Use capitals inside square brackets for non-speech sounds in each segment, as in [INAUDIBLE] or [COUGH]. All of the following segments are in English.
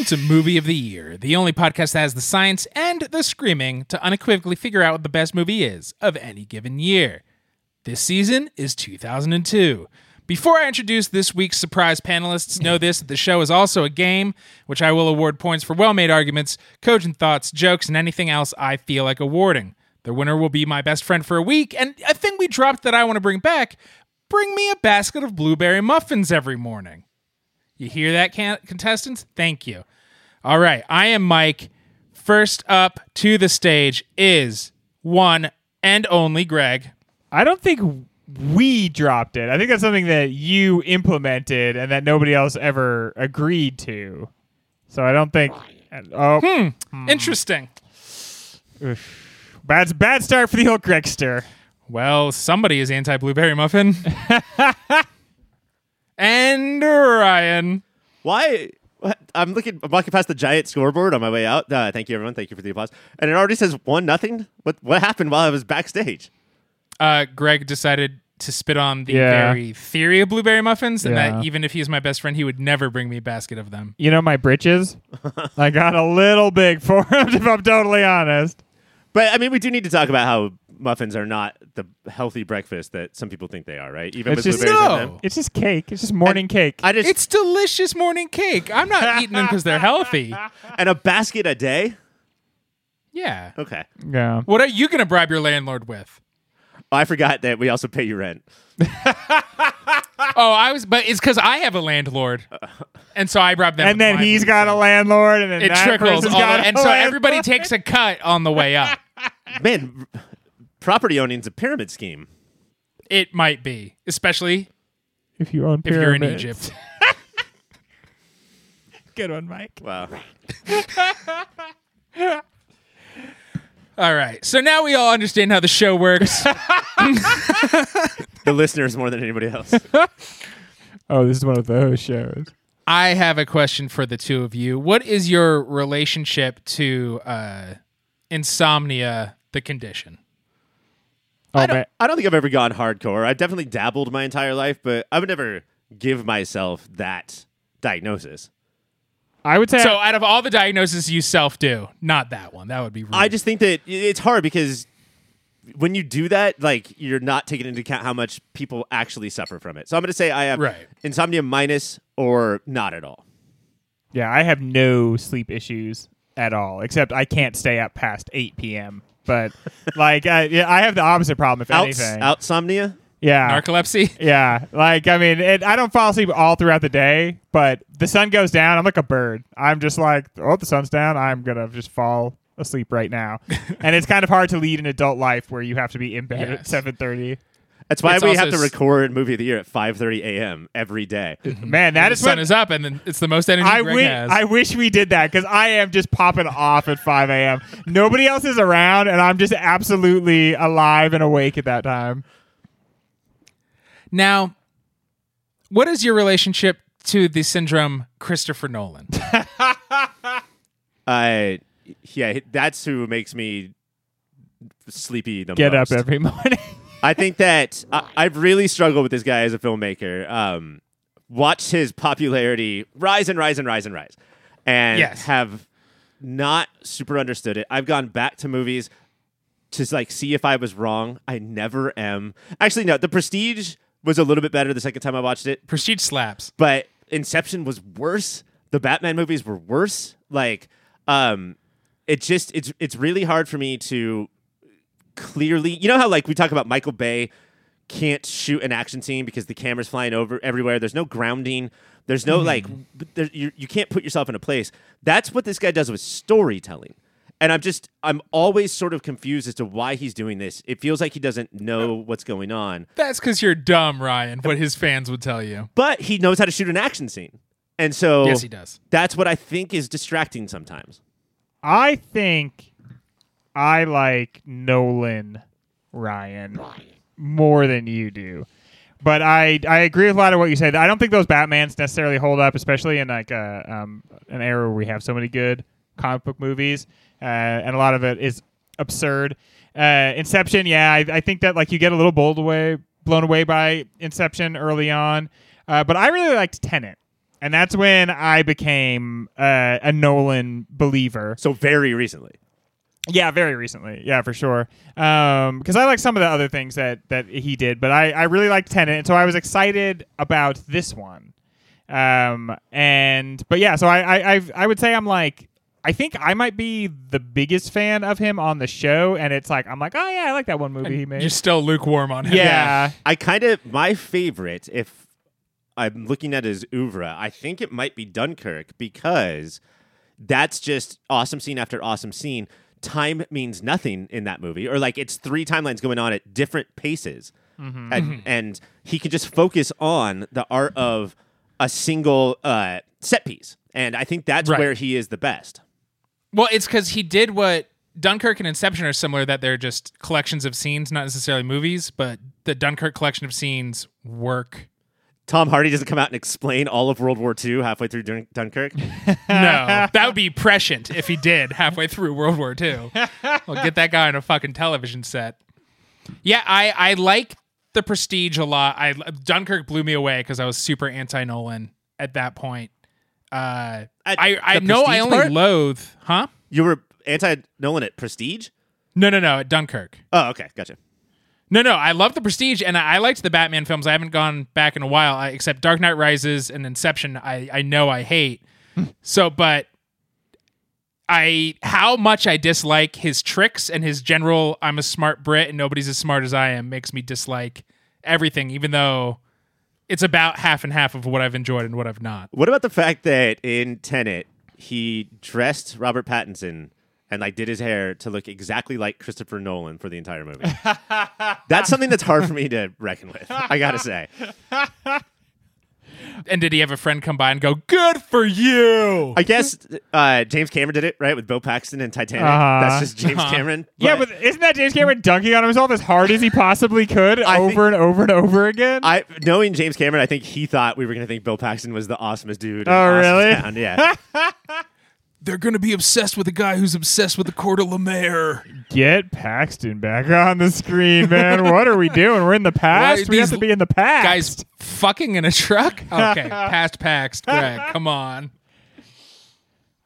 Welcome to Movie of the Year, the only podcast that has the science and the screaming to unequivocally figure out what the best movie is of any given year. This season is 2002. Before I introduce this week's surprise panelists, know this that the show is also a game, which I will award points for well made arguments, cogent thoughts, jokes, and anything else I feel like awarding. The winner will be my best friend for a week, and a thing we dropped that I want to bring back bring me a basket of blueberry muffins every morning. You hear that, can- contestants? Thank you. All right, I am Mike. First up to the stage is one and only Greg. I don't think we dropped it. I think that's something that you implemented and that nobody else ever agreed to. So I don't think. Oh, hmm Interesting. bad bad start for the old Gregster. Well, somebody is anti blueberry muffin. [LAUGHS] and Ryan. Why? What? I'm looking. I'm walking past the giant scoreboard on my way out. Uh, thank you, everyone. Thank you for the applause. And it already says one nothing. What? What happened while I was backstage? Uh, Greg decided to spit on the Yeah. very theory of blueberry muffins, and Yeah. that even if he was my best friend, he would never bring me a basket of them. You know my britches. [LAUGHS] I got a little big for him, [LAUGHS] if I'm totally honest. But I mean, we do need to talk about how muffins are not the healthy breakfast that some people think they are, right? Even It's with just- blueberries in No. them. It's just cake. It's just morning cake. I just It's delicious morning cake. I'm not eating them because they're healthy. [LAUGHS] and a basket a day. Yeah. Okay. yeah. What are you going to bribe your landlord with? Oh, I forgot that we also pay you rent. [LAUGHS] Oh, I was, but it's because I have a landlord, [LAUGHS] and so I bribed them. And then my he's food. got a landlord, and then It that trickles, person's all, got a and so landlord. everybody takes a cut on the way up. Man, r- property owning's a pyramid scheme. It might be, especially If you own if you're in pyramids. Egypt. [LAUGHS] Good one, Mike. Wow. All right, so now we all understand how the show works. [LAUGHS] [LAUGHS] the listeners more than anybody else. Oh, this is one of those shows. I have a question for the two of you. What is your relationship to uh, insomnia, the condition? Oh I don't, I don't think I've ever gone hardcore. I've definitely dabbled my entire life, but I would never give myself that diagnosis. I would say So, out of all the diagnoses you self do, not that one. That would be rude. I just think that it's hard because when you do that, like you're not taking into account how much people actually suffer from it. So I'm going to say I have Right. insomnia minus or not at all. Yeah, I have no sleep issues at all, except I can't stay up past 8 p.m. But like, I, yeah, I have the opposite problem. If Outs, anything, outsomnia. yeah, narcolepsy. [LAUGHS] yeah. Like, I mean, it, I don't fall asleep all throughout the day, but the sun goes down. I'm like a bird. I'm just like, oh, the sun's down. I'm gonna just fall asleep right now. [LAUGHS] and it's kind of hard to lead an adult life where you have to be in bed Yes. at 7:30. That's why It's we have to record movie of the year at 5:30 a.m. every day. [LAUGHS] Man, that the is sun when is up, and then it's the most energy I Greg wish has. I wish we did that because I am just popping off at 5 a.m. Nobody else is around, and I'm just absolutely alive and awake at that time. now, what is your relationship to the syndrome Christopher Nolan? [LAUGHS] I yeah, that's who makes me sleepy the Get most. up every morning. I think that [LAUGHS] I, I've really struggled with this guy as a filmmaker. Um, watched his popularity rise and rise and rise and rise, and Yes. have not super understood it. I've gone back to movies to like see if I was wrong. I never am. Actually, no. The Prestige was a little bit better the second time I watched it, Prestige slaps. but Inception was worse. The Batman movies were worse. Like, um, it just it's it's really hard for me to clearly. You know how like we talk about Michael Bay can't shoot an action scene because the camera's flying over everywhere. There's no grounding. There's no like mm-hmm. there, you you can't put yourself in a place. That's what this guy does with storytelling. And I'm just I'm always sort of confused as to why he's doing this. It feels like he doesn't know what's going on, That's because you're dumb, Ryan. What his fans would tell you. but he knows how to shoot an action scene. And so Yes, he does. that's what I think is distracting sometimes. I think I like Nolan Ryan more than you do. But I, I agree with a lot of what you said. I don't think those Batmans necessarily hold up, especially in like a, um, an era where we have so many good comic book movies, uh, and a lot of it is absurd. Uh, Inception, yeah, I, I think that like you get a little bowled away, blown away by Inception early on, uh, but I really liked Tenet. and that's when I became uh, a Nolan believer. So very recently. Yeah, very recently. Yeah, for sure. Because I like some of the other things that that he did, but I I really liked Tenet, and so I was excited about this one. Um, and but yeah, so I I I've, I would say I'm like. I think I might be the biggest fan of him on the show, and it's like I'm like, oh yeah, I like that one movie he made. You're still lukewarm on him. yeah, I kind of my favorite if I'm looking at his oeuvre, I think it might be Dunkirk because that's just awesome scene after awesome scene. Time means nothing in that movie, or like it's three timelines going on at different paces, and, and he can just focus on the art of a single uh, set piece, and I think that's Right. where he is the best. Well, it's because he did what Dunkirk and Inception are similar that they're just collections of scenes, not necessarily movies, but the Dunkirk collection of scenes work. Tom Hardy doesn't come out and explain all of World War II halfway through Dun- Dunkirk. [LAUGHS] No, that would be prescient if he did halfway through World War II. Well, get that guy on a fucking television set. Yeah, I I like the Prestige a lot. I Dunkirk blew me away because I was super anti Nolan at that point. Uh, At I I know I only part? loathe, huh? You were anti Nolan at Prestige? No, no, no, at Dunkirk. Oh, okay, gotcha. No, no, I love the Prestige, and I, I liked the Batman films. I haven't gone back in a while, I, except Dark Knight Rises and Inception. I I know I hate. so, but I how much I dislike his tricks and his general I'm a smart Brit and nobody's as smart as I am makes me dislike everything, even though it's about half and half of what I've enjoyed and what I've not. What about the fact that in Tenet he dressed Robert Pattinson and like did his hair to look exactly like Christopher Nolan for the entire movie? [LAUGHS] that's something that's hard for me to reckon with. I gotta say, And did he have a friend come by and go, "Good for you"? I guess uh, James Cameron did it right with Bill Paxton and Titanic. Uh-huh. That's just James Uh-huh. Cameron. yeah, but isn't that James Cameron dunking on himself as hard as he possibly could I over and over and over again? I knowing James Cameron, I think he thought we were gonna think Bill Paxton was the awesomest dude. Oh, really? town. Yeah. [LAUGHS] They're gonna be obsessed with a guy who's obsessed with the Coeur Lemaire. Get Paxton back on the screen, man. [LAUGHS] what are we doing? We're in the past. we have to be in the past. guys fucking in a truck? [LAUGHS] Okay, past Paxed. Greg, come on.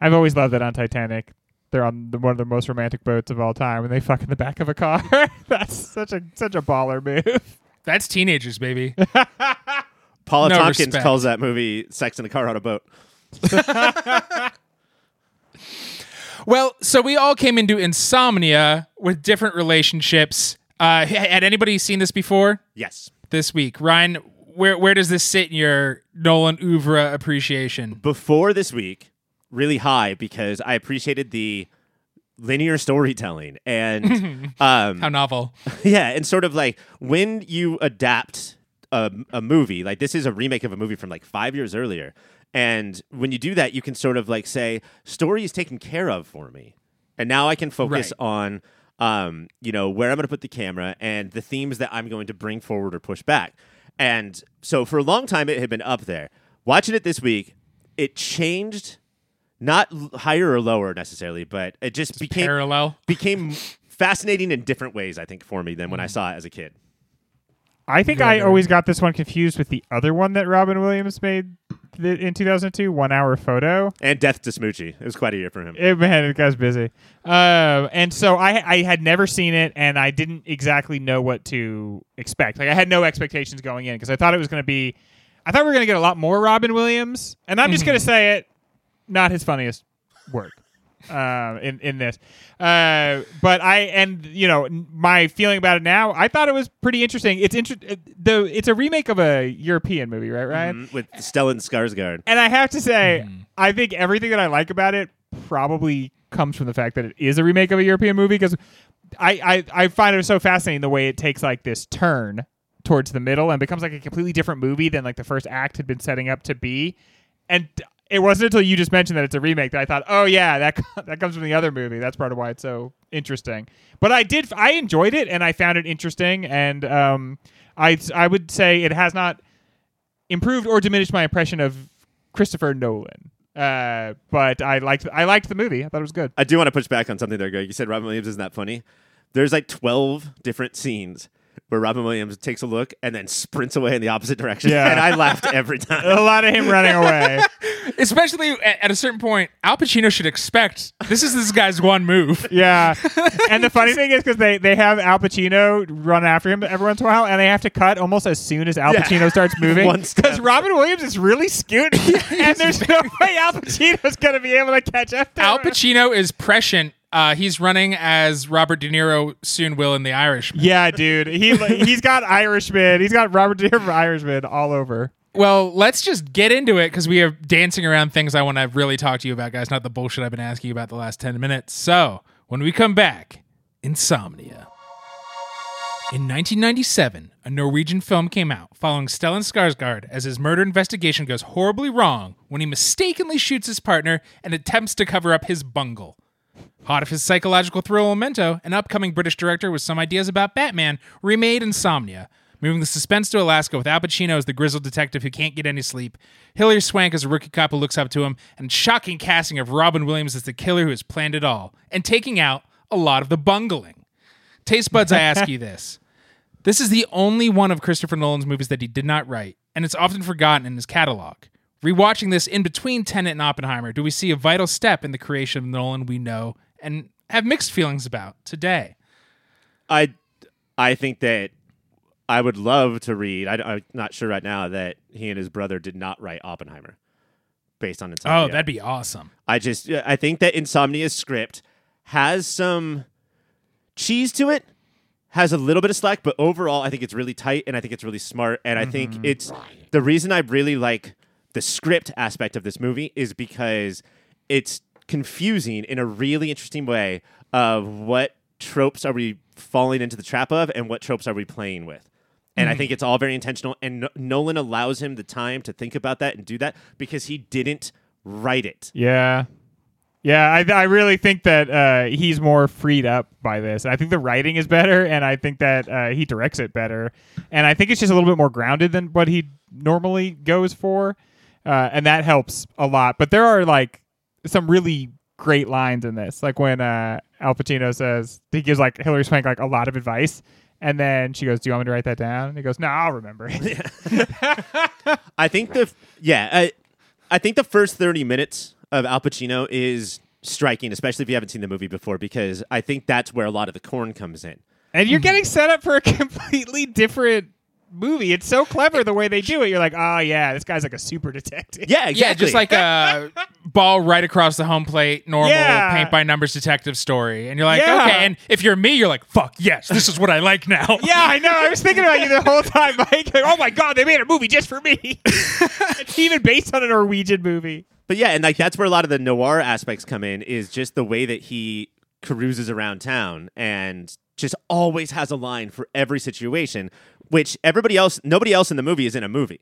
I've always loved that on Titanic. They're on the, one of the most romantic boats of all time, and they fuck in the back of a car. [LAUGHS] That's such a such a baller move. That's teenagers, baby. Paula No Tompkins respect. calls that movie "Sex in a Car on a Boat." Well, so we all came into insomnia with different relationships. Uh, had anybody seen this before Yes. this week? Ryan, where where does this sit in your Nolan oeuvre appreciation? before this week really high because I appreciated the linear storytelling and [LAUGHS] um How novel. [LAUGHS] yeah and sort of like when you adapt a, a movie like this is a remake of a movie from like five years earlier and when you do that you can sort of like say story is taken care of for me and now I can focus Right. on um you know where I'm going to put the camera and the themes that I'm going to bring forward or push back and so for a long time it had been up there watching it this week it changed not l- higher or lower necessarily, but it just, became Parallel. became fascinating in different ways. I think for me than when I saw it as a kid. I think I always got this one confused with the other one that Robin Williams made th- in 2002, One Hour Photo. And Death to Smoochy. It was quite a year for him. It, man, the guy's busy. Um, and so I I had never seen it, and I didn't exactly know what to expect. Like I had no expectations going in because I thought it was going to be. I thought we were going to get a lot more Robin Williams, and I'm just going to say it, not his funniest work. Uh, in in this, uh, but I and you know my feeling about it now, I thought it was pretty interesting. It's inter- uh, the it's a remake of a European movie, right? Ryan? Mhm, With Stellan Skarsgård. And I have to say, I think everything that I like about it probably comes from the fact that it is a remake of a European movie because I, I, I find it so fascinating the way it takes like this turn towards the middle and becomes like a completely different movie than like the first act had been setting up to be. And it wasn't until you just mentioned that it's a remake that I thought, oh yeah, that [LAUGHS] that comes from the other movie. That's part of why it's so interesting. But I did, I enjoyed it and I found it interesting. And um, I I would say it has not improved or diminished my impression of Christopher Nolan. Uh, but I liked I liked the movie. I thought it was good. I do want to push back on something there, Greg. You said Robin Williams isn't that funny. There's like 12 different scenes where Robin Williams takes a look and then sprints away in the opposite direction. Yeah. And I laughed every [LAUGHS] time. a lot of him running away. [LAUGHS] Especially at, at a certain point, Al Pacino should expect this is this guy's one move. [LAUGHS] Yeah. And the funny thing is because they, they have Al Pacino run after him every once in a while, and they have to cut almost as soon as Al Yeah. Pacino starts moving. Because Robin Williams is really scooting, and there's no way Al Pacino's going to be able to catch up to Al him. Pacino is prescient. Uh, he's running as Robert De Niro soon will in The Irishman. Yeah, dude. He he's got Irishman. He's got Robert De Niro Irishman all over. Well, let's just get into it because we are dancing around things I want to really talk to you about, guys, not the bullshit I've been asking you about the last 10 minutes. So, when we come back, Insomnia. In 1997, a Norwegian film came out following Stellan Skarsgård as his murder investigation goes horribly wrong when he mistakenly shoots his partner and attempts to cover up his bungle. Hot of his psychological thrill Memento, an upcoming British director with some ideas about Batman remade Insomnia, moving the suspense to Alaska with Al Pacino as the grizzled detective who can't get any sleep, Hilary Swank as a rookie cop who looks up to him, and shocking casting of Robin Williams as the killer who has planned it all, and taking out a lot of the bungling. Taste buds, I ask you [LAUGHS] this. This is the only one of Christopher Nolan's movies that he did not write, and it's often forgotten in his catalog. Rewatching this in between Tenet and Oppenheimer, do we see a vital step in the creation of Nolan we know and have mixed feelings about today? I I think that I would love to read. I, am not sure right now that he and his brother did not write Oppenheimer based on Insomnia. Oh, that'd be awesome. I just I think that Insomnia's script has some cheese to it, has a little bit of slack, but overall I think it's really tight and I think it's really smart and I think mm-hmm. it's the reason I really like the script aspect of this movie is because it's confusing in a really interesting way of what tropes are we falling into the trap of and what tropes are we playing with. And I think it's all very intentional and no- Nolan allows him the time to think about that and do that because he didn't write it. Yeah. Yeah, I, I really think that uh, he's more freed up by this. I think the writing is better, and I think that uh, he directs it better. And I think it's just a little bit more grounded than what he normally goes for. Uh, and that helps a lot. But there are like some really great lines in this. Like when uh, Al Pacino says, he gives like Hilary Swank like a lot of advice. And then she goes, Do you want me to write that down? And he goes, No, I'll remember it. [LAUGHS] I think the yeah, I, I think the first thirty minutes of Al Pacino is striking, especially if you haven't seen the movie before, because I think that's where a lot of the corn comes in. And you're getting set up for a [LAUGHS] completely different movie. It's so clever the way they do it. You're like, oh yeah, this guy's like a super detective. Yeah, exactly. Yeah, just like a [LAUGHS] ball right across the home plate, normal Yeah. paint by numbers detective story. And you're like, Yeah. okay. And if you're me, you're like, fuck, yes, this is what I like now. [LAUGHS] Yeah, I know. I was thinking about you the whole time, Mike. Like, oh my god, they made a movie just for me. [LAUGHS] it's even based on a Norwegian movie. But yeah, and like that's where a lot of the noir aspects come in is just the way that he caruses around town and just always has a line for every situation, which everybody else, nobody else in the movie is in a movie.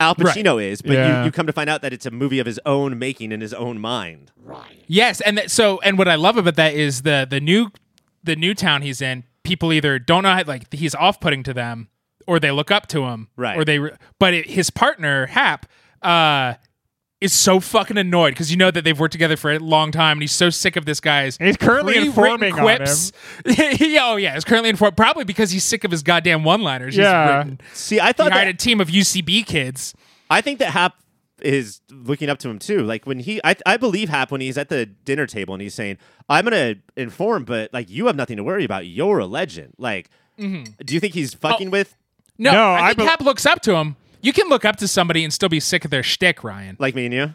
Al Right. Pacino is, but Yeah. you, you come to find out that it's a movie of his own making in his own mind. Right. Yes, and that, so and what I love about that is the the new the new town he's in. People either don't know how, like he's off putting to them, or they look up to him, Right. Or they, re- but it, his partner Hap uh, is so fucking annoyed because you know that they've worked together for a long time, and he's so sick of this guy's. He's currently pre-written informing on quips. [LAUGHS] yeah, oh yeah, he's currently informed probably because he's sick of his goddamn one-liners. Yeah. he's. See, I He thought hired that, a team of UCB kids. I think that Hap is looking up to him too. Like when he, I, I believe Hap when he's at the dinner table and he's saying, "I'm gonna inform, but like you have nothing to worry about. You're a legend." Like, mm-hmm. do you think he's fucking oh. with No, No, I I think bel- Hap looks up to him. You can look up to somebody and still be sick of their shtick, Ryan. like me and you?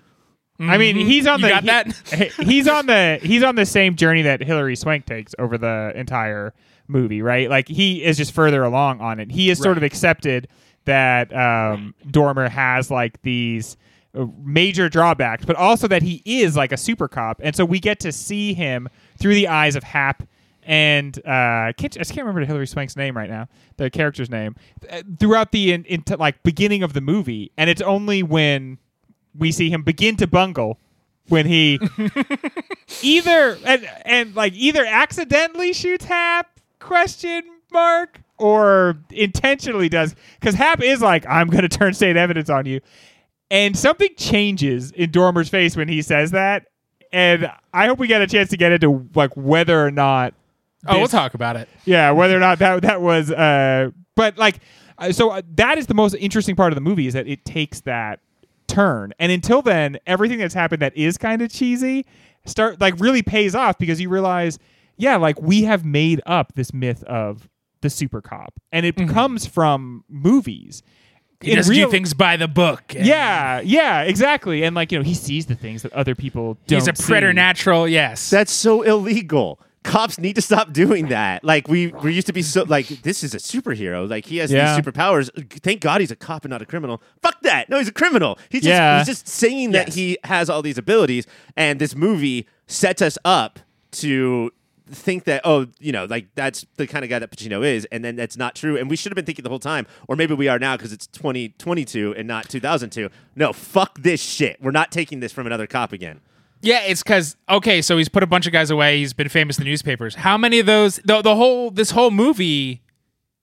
I mean, he's on You the got he- that? [LAUGHS] he's on the he's on the same journey that Hilary Swank takes over the entire movie, right? Like he is just further along on it. He has sort of accepted that um, Dormer has like these uh, major drawbacks, but also that he is like a super cop, and so we get to see him through the eyes of Hap and uh, can't, I just can't remember Hilary Swank's name right now, the character's name, uh, throughout the in, into like beginning of the movie, and it's only when we see him begin to bungle when he [LAUGHS] either and, and like either accidentally shoots Hap question mark or intentionally does. Because Hap is like I'm gonna turn state evidence on you, and something changes in Dormer's face when he says that, and I hope we get a chance to get into like whether or not Oh, we'll talk about it. yeah, whether or not that that was uh but like, uh, so uh, that is the most interesting part of the movie is that it takes that turn, and until then, everything that's happened that is kind of cheesy start like really pays off because you realize, yeah, like we have made up this myth of the super cop, and it comes from movies. He In doesn't real- do things by the book. and Yeah, yeah, exactly. And like you know, he sees the things that other people don't. He's a preternatural, see. yes. That's so illegal. Cops need to stop doing that. Like we we used to be so like this is a superhero. Like he has Yeah. these superpowers. Thank God he's a cop and not a criminal. Fuck that. No, he's a criminal. He's just Yeah. he's just saying that Yes. he has all these abilities and this movie sets us up to think that oh you know like that's the kind of guy that Pacino is and then that's not true and we should have been thinking the whole time or maybe we are now because it's 2022 and not 2002 no fuck this shit we're not taking this from another cop again Yeah, it's because okay, so he's put a bunch of guys away. He's been famous in the newspapers. How many of those? The, the whole this whole movie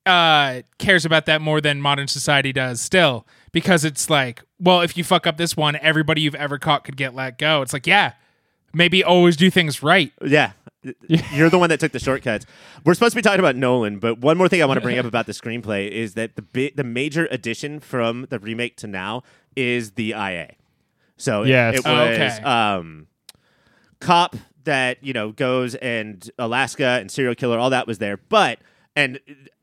uh cares about that more than modern society does still because it's like well if you fuck up this one everybody you've ever caught could get let go it's like yeah maybe always do things right Yeah. [LAUGHS] You're the one that took the shortcuts. We're supposed to be talking about Nolan, but one more thing I want to bring up [LAUGHS] about the screenplay is that the bi- the major addition from the remake to now is the IA. So it- Yes. it, Oh, was okay. um, cop that you know goes and Alaska and serial killer, all that was there, but and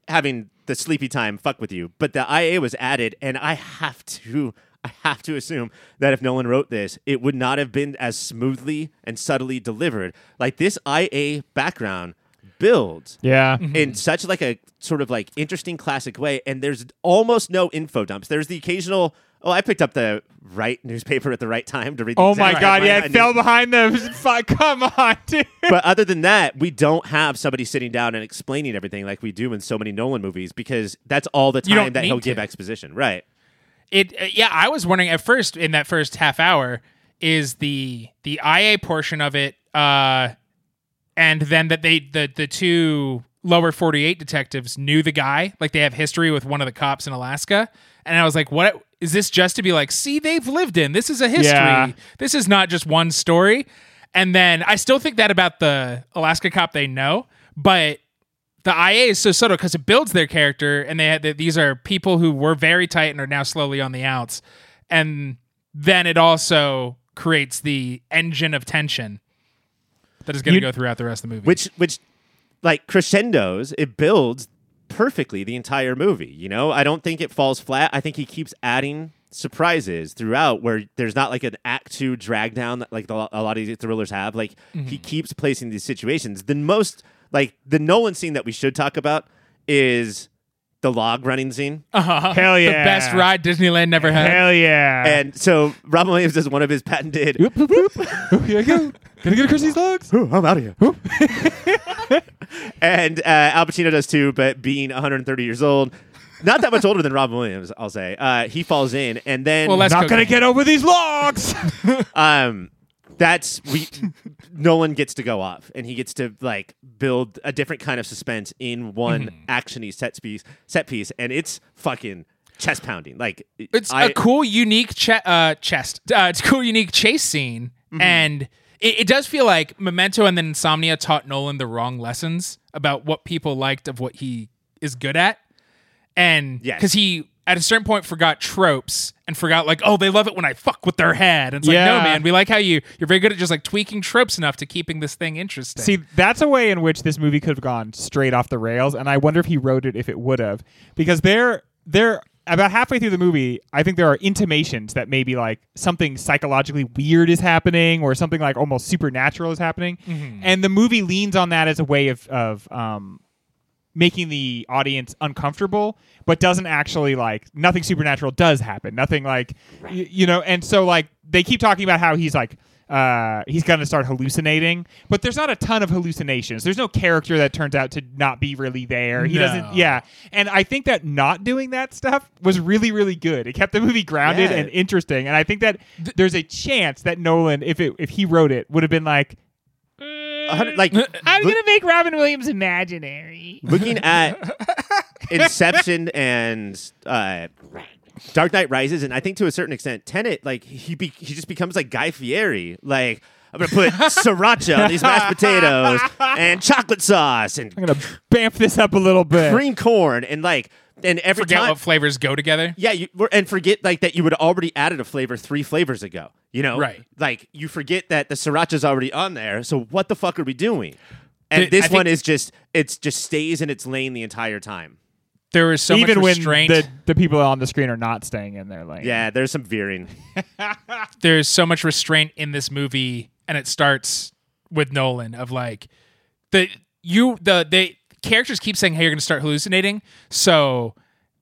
having the sleepy time fuck with you. But the IA was added, and I have to. I have to assume that if Nolan wrote this, it would not have been as smoothly and subtly delivered. Like this IA background builds Yeah. in such like a sort of like interesting classic way and there's almost no info dumps there's the occasional oh i picked up the right newspaper at the right time to read the Oh my god! Yeah, I it fell behind the. [LAUGHS] Come on, dude. but other than that we don't have somebody sitting down and explaining everything like we do in so many nolan movies because that's all the You don't time that need he'll give to. exposition right it uh, yeah i was wondering at first in that first half hour is the the ia portion of it uh and then that they the the two lower 48 detectives knew the guy like they have history with one of the cops in alaska and i was like what? Is this just to be like see they've lived in. This is a history. Yeah. this is not just one story. And then i still think that about the alaska cop they know but the IA is so subtle because it builds their character, and they had that these are people who were very tight and are now slowly on the outs, and then it also creates the engine of tension that is going to go throughout the rest of the movie. which which like crescendos it builds perfectly the entire movie you know? I don't think it falls flat. I think he keeps adding surprises throughout where there's not like an act two drag down that like the, a lot of these thrillers have. Like he mm-hmm. keeps placing these situations. The most like the nolan scene that we should talk about is the log running scene uh-huh. Hell yeah. the best ride Disneyland never had. Hell yeah! and so robin williams does one of his patented Whoop, whoop, whoop. Oh, here I go. Gonna get across these logs. Ooh, I'm out of here. [LAUGHS] and uh, Al Pacino does too, but being 130 years old, not that much older than Robin Williams, I'll say. Uh, he falls in, and then Well, let's- Not cocaine. gonna get over these logs. [LAUGHS] um, that's we. [LAUGHS] Nolan gets to go off, and he gets to like build a different kind of suspense in one Mm-hmm. actiony set piece, set piece, and it's fucking chest pounding. Like It's I- a cool, unique che- uh, chest. Uh, it's a cool, unique chase scene, Mm-hmm. and it, it does feel like Memento and then Insomnia taught Nolan the wrong lessons about what people liked of what he is good at, and Yes. because he at a certain point forgot tropes and forgot like, oh, they love it when I fuck with their head. And it's like, no, man, we like how you you're very good at just like tweaking tropes enough to keeping this thing interesting. See, that's a way in which this movie could have gone straight off the rails, and I wonder if he wrote it if it would have, because there, there, about halfway through the movie, I think there are intimations that maybe like something psychologically weird is happening, or something like almost supernatural is happening, and the movie leans on that as a way of of um, making the audience uncomfortable, but doesn't actually like nothing supernatural does happen. Nothing like y- you know, and so like they keep talking about how he's like uh he's gonna start hallucinating, but there's not a ton of hallucinations. There's no character that turns out to not be really there. He No. doesn't yeah. And I think that not doing that stuff was really, really good. It kept the movie grounded Yeah. and interesting. And I think that there's a chance that Nolan, if it if he wrote it, would have been like a hundred- like I'm look- gonna make Robin Williams imaginary. looking at [LAUGHS] Inception and uh, Dark Knight Rises, and I think to a certain extent, Tenet, like he be- he just becomes like Guy Fieri. Like I'm gonna put [LAUGHS] sriracha on these mashed potatoes and chocolate sauce and I'm gonna bamf this up a little bit. green corn and like and every Forget time, what flavors go together. yeah, you, and forget like that you would already added a flavor three flavors ago. You know, Right. Like you forget that the sriracha's already on there. So what the fuck are we doing? And The- this I one is just it's just stays in its lane the entire time. There is so Even much when the, the people on the screen are not staying in their lane. Yeah, there's some veering. [LAUGHS] there's so much restraint in this movie and it starts with Nolan of like the you the they characters keep saying hey you're going to start hallucinating so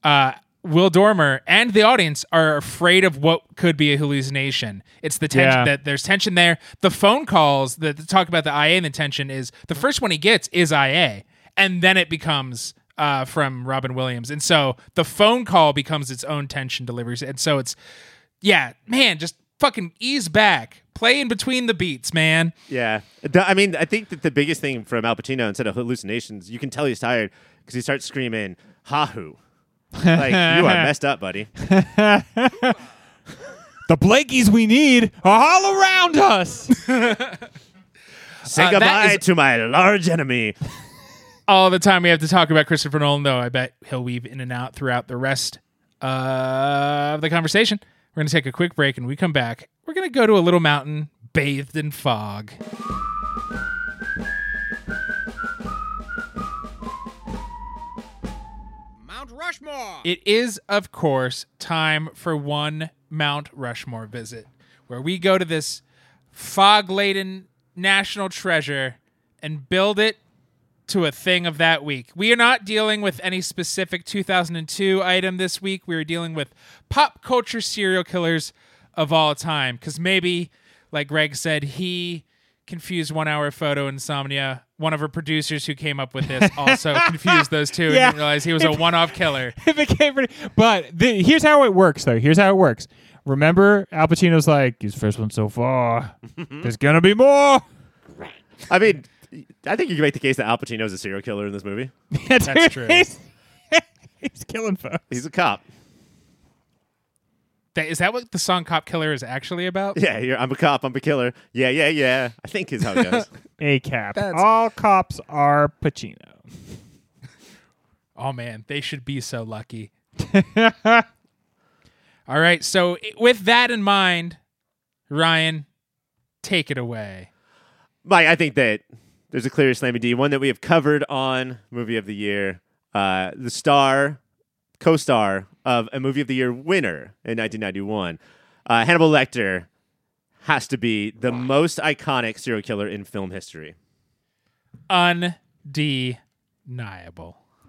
uh Will Dormer and the audience are afraid of what could be a hallucination. It's the tension Yeah. that there's tension there. The phone calls that talk about the IA and the tension is the first one he gets is IA, and then it becomes uh, from Robin Williams, and so the phone call becomes its own tension delivery, and so it's yeah, man, just fucking ease back, play in between the beats, man. Yeah, I mean, I think that the biggest thing from Al Pacino instead of hallucinations, you can tell he's tired because he starts screaming "Hahu." like you are [LAUGHS] messed up, buddy. The Blakies we need are all around us. [LAUGHS] Say Uh, goodbye is- to my large enemy. All the time we have to talk about Christopher Nolan, though, I bet he'll weave in and out throughout the rest uh, of the conversation. We're going to take a quick break, and we come back. We're going to go to a little mountain bathed in fog. Mount Rushmore. It is, of course, time for one Mount Rushmore visit, where we go to this fog laden national treasure and build it to a thing of that week. We are not dealing with any specific 2002 item this week. We are dealing with pop culture serial killers of all time. Because maybe, like Greg said, he confused one hour photo insomnia. One of our producers who came up with this [LAUGHS] also confused those two and Yeah. didn't realize he was a one off killer. [LAUGHS] it became pretty. But the, here's how it works, though. Here's how it works. Remember, Al Pacino's like, his first one so far. [LAUGHS] There's gonna be more. I mean, I think you can make the case that Al Pacino is a serial killer in this movie. [LAUGHS] That's true. He's, [LAUGHS] he's killing folks. He's a cop. That, is that what the song Cop Killer is actually about? Yeah, you're, I'm a cop. I'm a killer. Yeah, yeah, yeah. I think is how it goes. [LAUGHS] A cap. That's- All cops are Pacino. Oh man, they should be so lucky. All right, so i- with that in mind, Ryan, take it away. Mike, I think that there's a clear Slammy D, one that we have covered on Movie of the Year. Uh, the star, co star of a Movie of the Year winner in 1991. Uh, Hannibal Lecter has to be the most iconic serial killer in film history. Undeniable.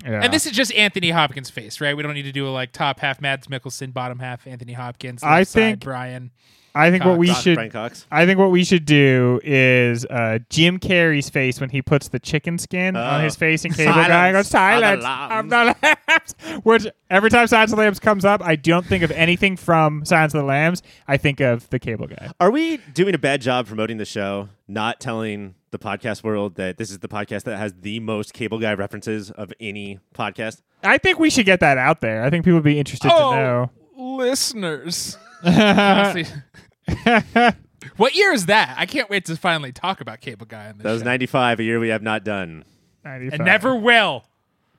Yeah. And this is just Anthony Hopkins' face, right? We don't need to do a like top half Mads Mikkelsen, bottom half Anthony Hopkins. I side think- Brian. I think what we Doc should. Brian Cox. I think what we should do is uh, Jim Carrey's face when he puts the chicken skin on Oh. his face in Cable Silence Guy. Goes of the silence of the lambs. [LAUGHS] Which every time Silence of the Lambs comes up, I don't think of anything from Silence of the Lambs. I think of the Cable Guy. Are we doing a bad job promoting the show, not telling the podcast world that this is the podcast that has the most cable guy references of any podcast? I think we should get that out there. I think people would be interested Oh, to know. listeners. [LAUGHS] what year is that? I can't wait to finally talk about Cable Guy on this That was show. 95, a year we have not done. 95. and never will.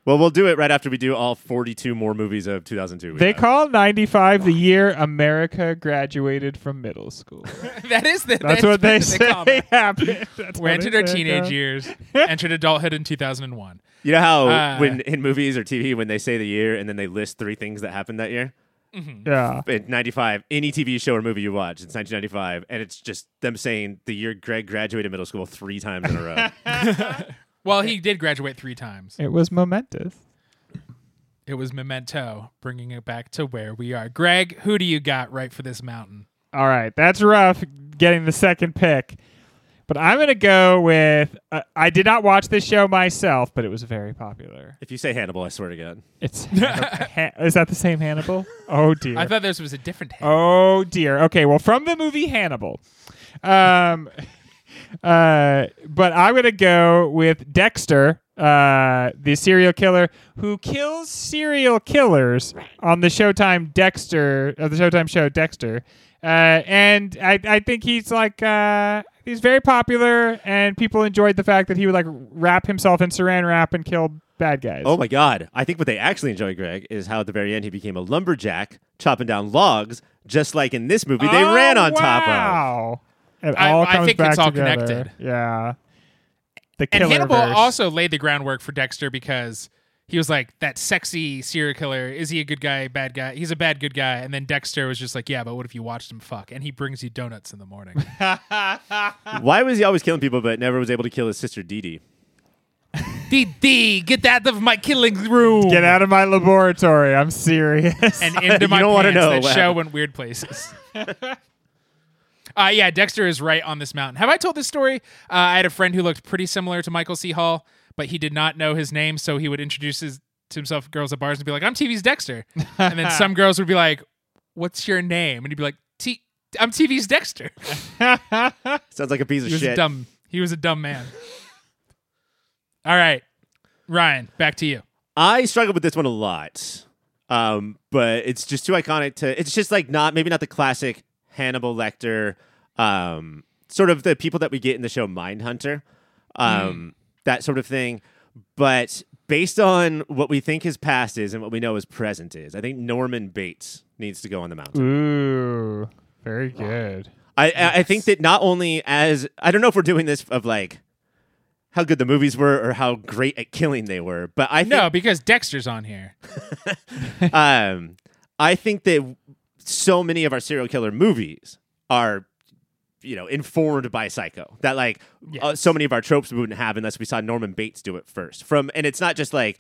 Well, we'll do it right after we do all 42 more movies of 2002. They have. call 95 the year America graduated from middle school. [LAUGHS] that is the, That's what they call say it. [LAUGHS] happened. That's We entered our teenage yeah. years, entered adulthood in 2001. You know how Uh, when in movies or TV when they say the year and then they list three things that happened that year? Mm-hmm. Yeah. In 95, any TV show or movie you watch, it's 1995, and it's just them saying the year Greg graduated middle school three times in a row. [LAUGHS] Well, he did graduate three times. It was momentous. It was Memento, bringing it back to where we are. Greg, who do you got right for this mountain? All right, that's rough getting the second pick. But I'm going to go with uh, I did not watch this show myself, but it was very popular. if you say Hannibal, I swear to God. It's [LAUGHS] Ha- Is that the same Hannibal? Oh [LAUGHS] dear. I thought this was a different hand. Oh dear. Okay, well, from the movie Hannibal, um, uh, but I'm gonna go with Dexter, uh, the serial killer who kills serial killers on the Showtime Dexter, uh, the Showtime show Dexter, uh, and I, I think he's like uh, he's very popular, and people enjoyed the fact that he would like wrap himself in Saran wrap and kill bad guys. Oh my God! I think what they actually enjoy, Greg, is how at the very end he became a lumberjack chopping down logs, just like in this movie they Oh, ran on top of. Wow. It I- all I think back it's all together. connected. Yeah. The And killer Hannibal verse. also laid the groundwork for Dexter because he was like that sexy serial killer. Is he a good guy, bad guy? He's a bad good guy. And then Dexter was just like, yeah, but what if you watched him fuck? And he brings you donuts in the morning. [LAUGHS] [LAUGHS] Why was he always killing people, but never was able to kill his sister Dee Dee? Dee Dee, get out of my killing room. Get out of my laboratory. I'm serious. and [LAUGHS] into You my don't wanna pants. know That what show happened. went weird places. Uh, yeah, Dexter is right on this mountain. Have I told this story? Uh, I had a friend who looked pretty similar to Michael C. Hall, but he did not know his name, so he would introduce his, to himself to girls at bars and be like, "I'm TV's Dexter," and then some [LAUGHS] girls would be like, "What's your name?" And he'd be like, T- "I'm TV's Dexter." [LAUGHS] Sounds like a piece of He was shit. a dumb. He was a dumb man. All right, Ryan, back to you. I struggled with this one a lot, um, but it's just too iconic to. It's just like not maybe not the classic Hannibal Lecter, um, sort of the people that we get in the show Mindhunter, um, that sort of thing. But based on what we think his past is and what we know his present is, I think Norman Bates needs to go on the mountain. Ooh, very good. I, I I think that not only as I don't know if we're doing this of like how good the movies were or how great at killing they were, but I think No, because Dexter's on here. [LAUGHS] um, I think that so many of our serial killer movies are, you know, informed by Psycho. That like uh, so many of our tropes we wouldn't have unless we saw Norman Bates do it first. From and it's not just like.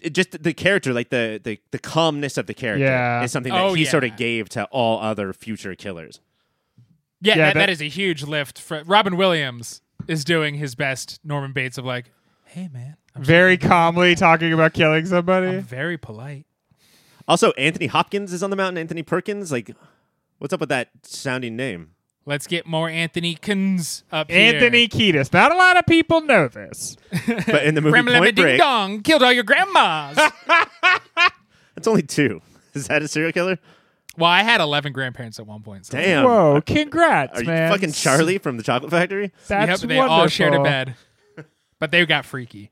It just the character, like the, the the calmness of the character, Yeah. is something that Oh, he yeah. sort of gave to all other future killers. Yeah, Yeah, that, that- that is a huge lift. For, Robin Williams is doing his best Norman Bates of like, hey man, I'm, Very calmly talking about killing I'm somebody. very polite. Also, Anthony Hopkins is on the mountain. Anthony Perkins, like, what's up with that sounding name? Let's get more Anthony Kins up here. Anthony Kiedis. Not a lot of people know this. [LAUGHS] But in the movie Grandma Point ding Break, dong killed all your grandmas. [LAUGHS] that's only two. Is that a serial killer? well, I had eleven grandparents at one point. So Damn. Whoa, congrats, Are you man. fucking Charlie from the Chocolate Factory? That's yep, they all shared a wonderful. bed, but they got freaky.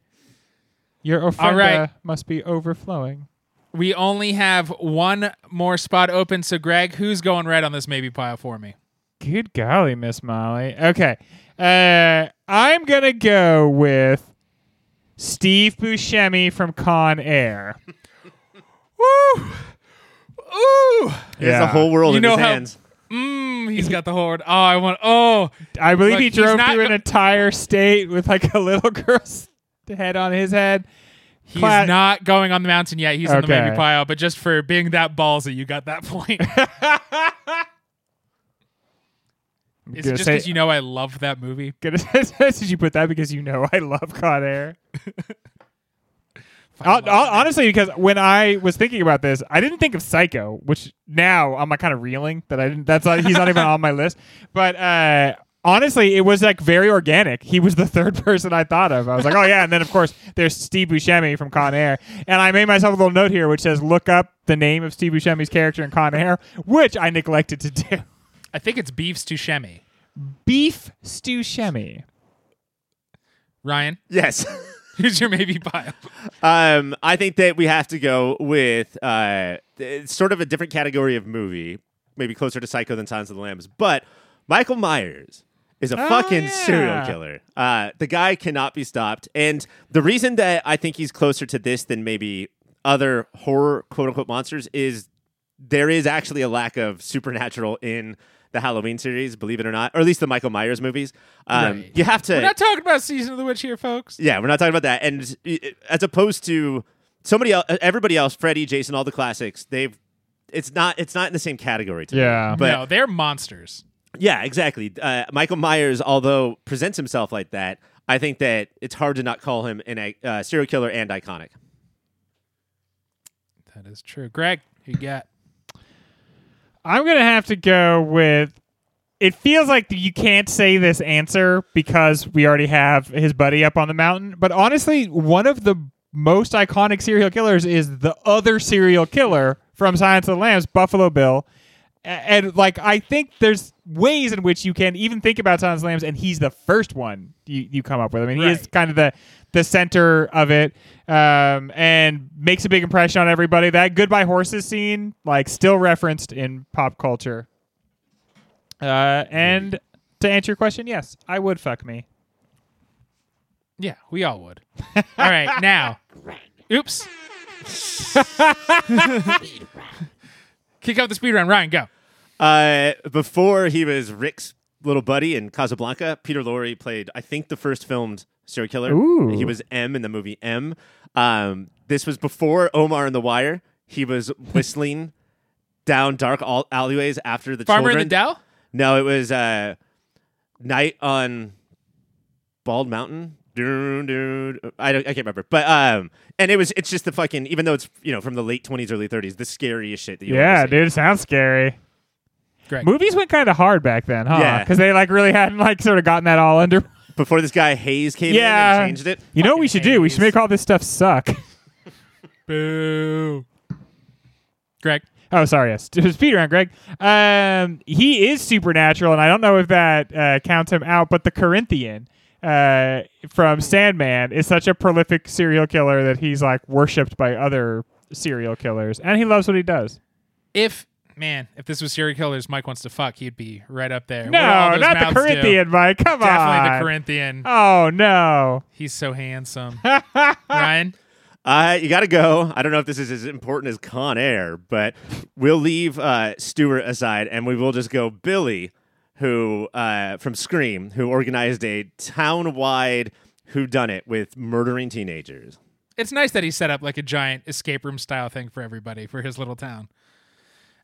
Your ofrenda right. must be overflowing. We only have one more spot open. So, Greg, who's going red on this maybe pile for me? Good golly, Miss Molly. Okay. Uh, I'm going to go with Steve Buscemi from Con Air. [LAUGHS] Woo! Ooh! He has the whole world You in know his how- hands. Mmm, he's got the whole. Oh, I want. Oh, I believe Look, he drove not through an go- entire state with like a little [LAUGHS] girl's head on his head. He's not going on the mountain yet. He's in the maybe pile, but just for being that ballsy, you got that point. [LAUGHS] [LAUGHS] Is it gonna just say- because you know I love that movie? [LAUGHS] Gonna- Did you put that because you know I love Con Air? Hon- hon- honestly, because when I was thinking about this, I didn't think of Psycho, which now I'm like kind of reeling that I didn't. That's not, he's not even on my list. But uh, honestly, it was like very organic. He was the [LAUGHS] third person I thought of. I was like, oh yeah, and then of course there's Steve Buscemi from Con Air, and I made myself a little note here which says look up the name of Steve Buscemi's character in Con Air, which I neglected to [LAUGHS] do. I think it's Beef to Shemi. Beef Stew Shemi. Ryan, Yes. [LAUGHS] who's your maybe pile? um, I think that we have to go with uh, it's sort of a different category of movie, maybe closer to Psycho than Silence of the Lambs. But Michael Myers is a Oh, fucking yeah. serial killer. Uh, the guy cannot be stopped. And the reason that I think he's closer to this than maybe other horror quote unquote monsters is there is actually a lack of supernatural in the Halloween series, believe it or not, or at least the Michael Myers movies. Um, Right. You have to. We're not talking about Season of the Witch here, folks. Yeah, we're not talking about that. And uh, as opposed to somebody else, everybody else, Freddy, Jason, all the classics, they've it's not it's not in the same category. To me. Yeah. but no, they're monsters. Yeah, exactly. Uh, Michael Myers, although presents himself like that, I think that it's hard to not call him an uh, serial killer and iconic. That is true. Greg, you got? I'm gonna have to go with. It feels like you can't say this answer because we already have his buddy up on the mountain. But honestly, one of the most iconic serial killers is the other serial killer from Silence of the Lambs, Buffalo Bill. A- And like, I think there's ways in which you can even think about Silence of the Lambs, and he's the first one you, you come up with. I mean, he is kind of the the center of it, um, and makes a big impression on everybody. That goodbye horses scene, like, still referenced in pop culture. Uh, and to answer your question, yes, I would fuck me. Yeah, we all would. [LAUGHS] all right, now. Oops. [LAUGHS] [LAUGHS] Kick off the speed run. Ryan, go. Uh, before he was Rick's little buddy in Casablanca, Peter Lorre played, I think, the first filmed serial killer. Ooh. He was M in the movie M. Um, this was before Omar and the Wire. He was [LAUGHS] whistling down dark all- alleyways after the Farmer children. in the Dell? No, it was uh, Night on Bald Mountain. Dun, dun, I don't, I can't remember, but um, and it was it's just the fucking even though it's you know from the late twenties, early thirties, the scariest shit that you Yeah, dude, sounds scary. Greg. Movies went kind of hard back then, huh? Yeah. Because they like really hadn't like sort of gotten that all under. Before this guy Hayes came Yeah. in and changed it. You know what we should do? We should make all this stuff suck. [LAUGHS] Boo. Greg. Oh, sorry. Yes, [LAUGHS] it was Peter and Greg. Um, he is supernatural, and I don't know if that uh, counts him out. But the Corinthian uh, from Sandman is such a prolific serial killer that he's like worshipped by other serial killers, and he loves what he does. If, man, if this was serial killers Mike wants to fuck, he'd be right up there. No, not the mouths do. Corinthian, Mike. Come Definitely on. Definitely the Corinthian. Oh no. He's so handsome. [LAUGHS] Ryan. Uh, you got to go. I don't know if this is as important as Con Air, but we'll leave uh, Stewart aside and we will just go Billy, who uh, from Scream, who organized a town-wide whodunit with murdering teenagers. It's nice that he set up like a giant escape room style thing for everybody for his little town.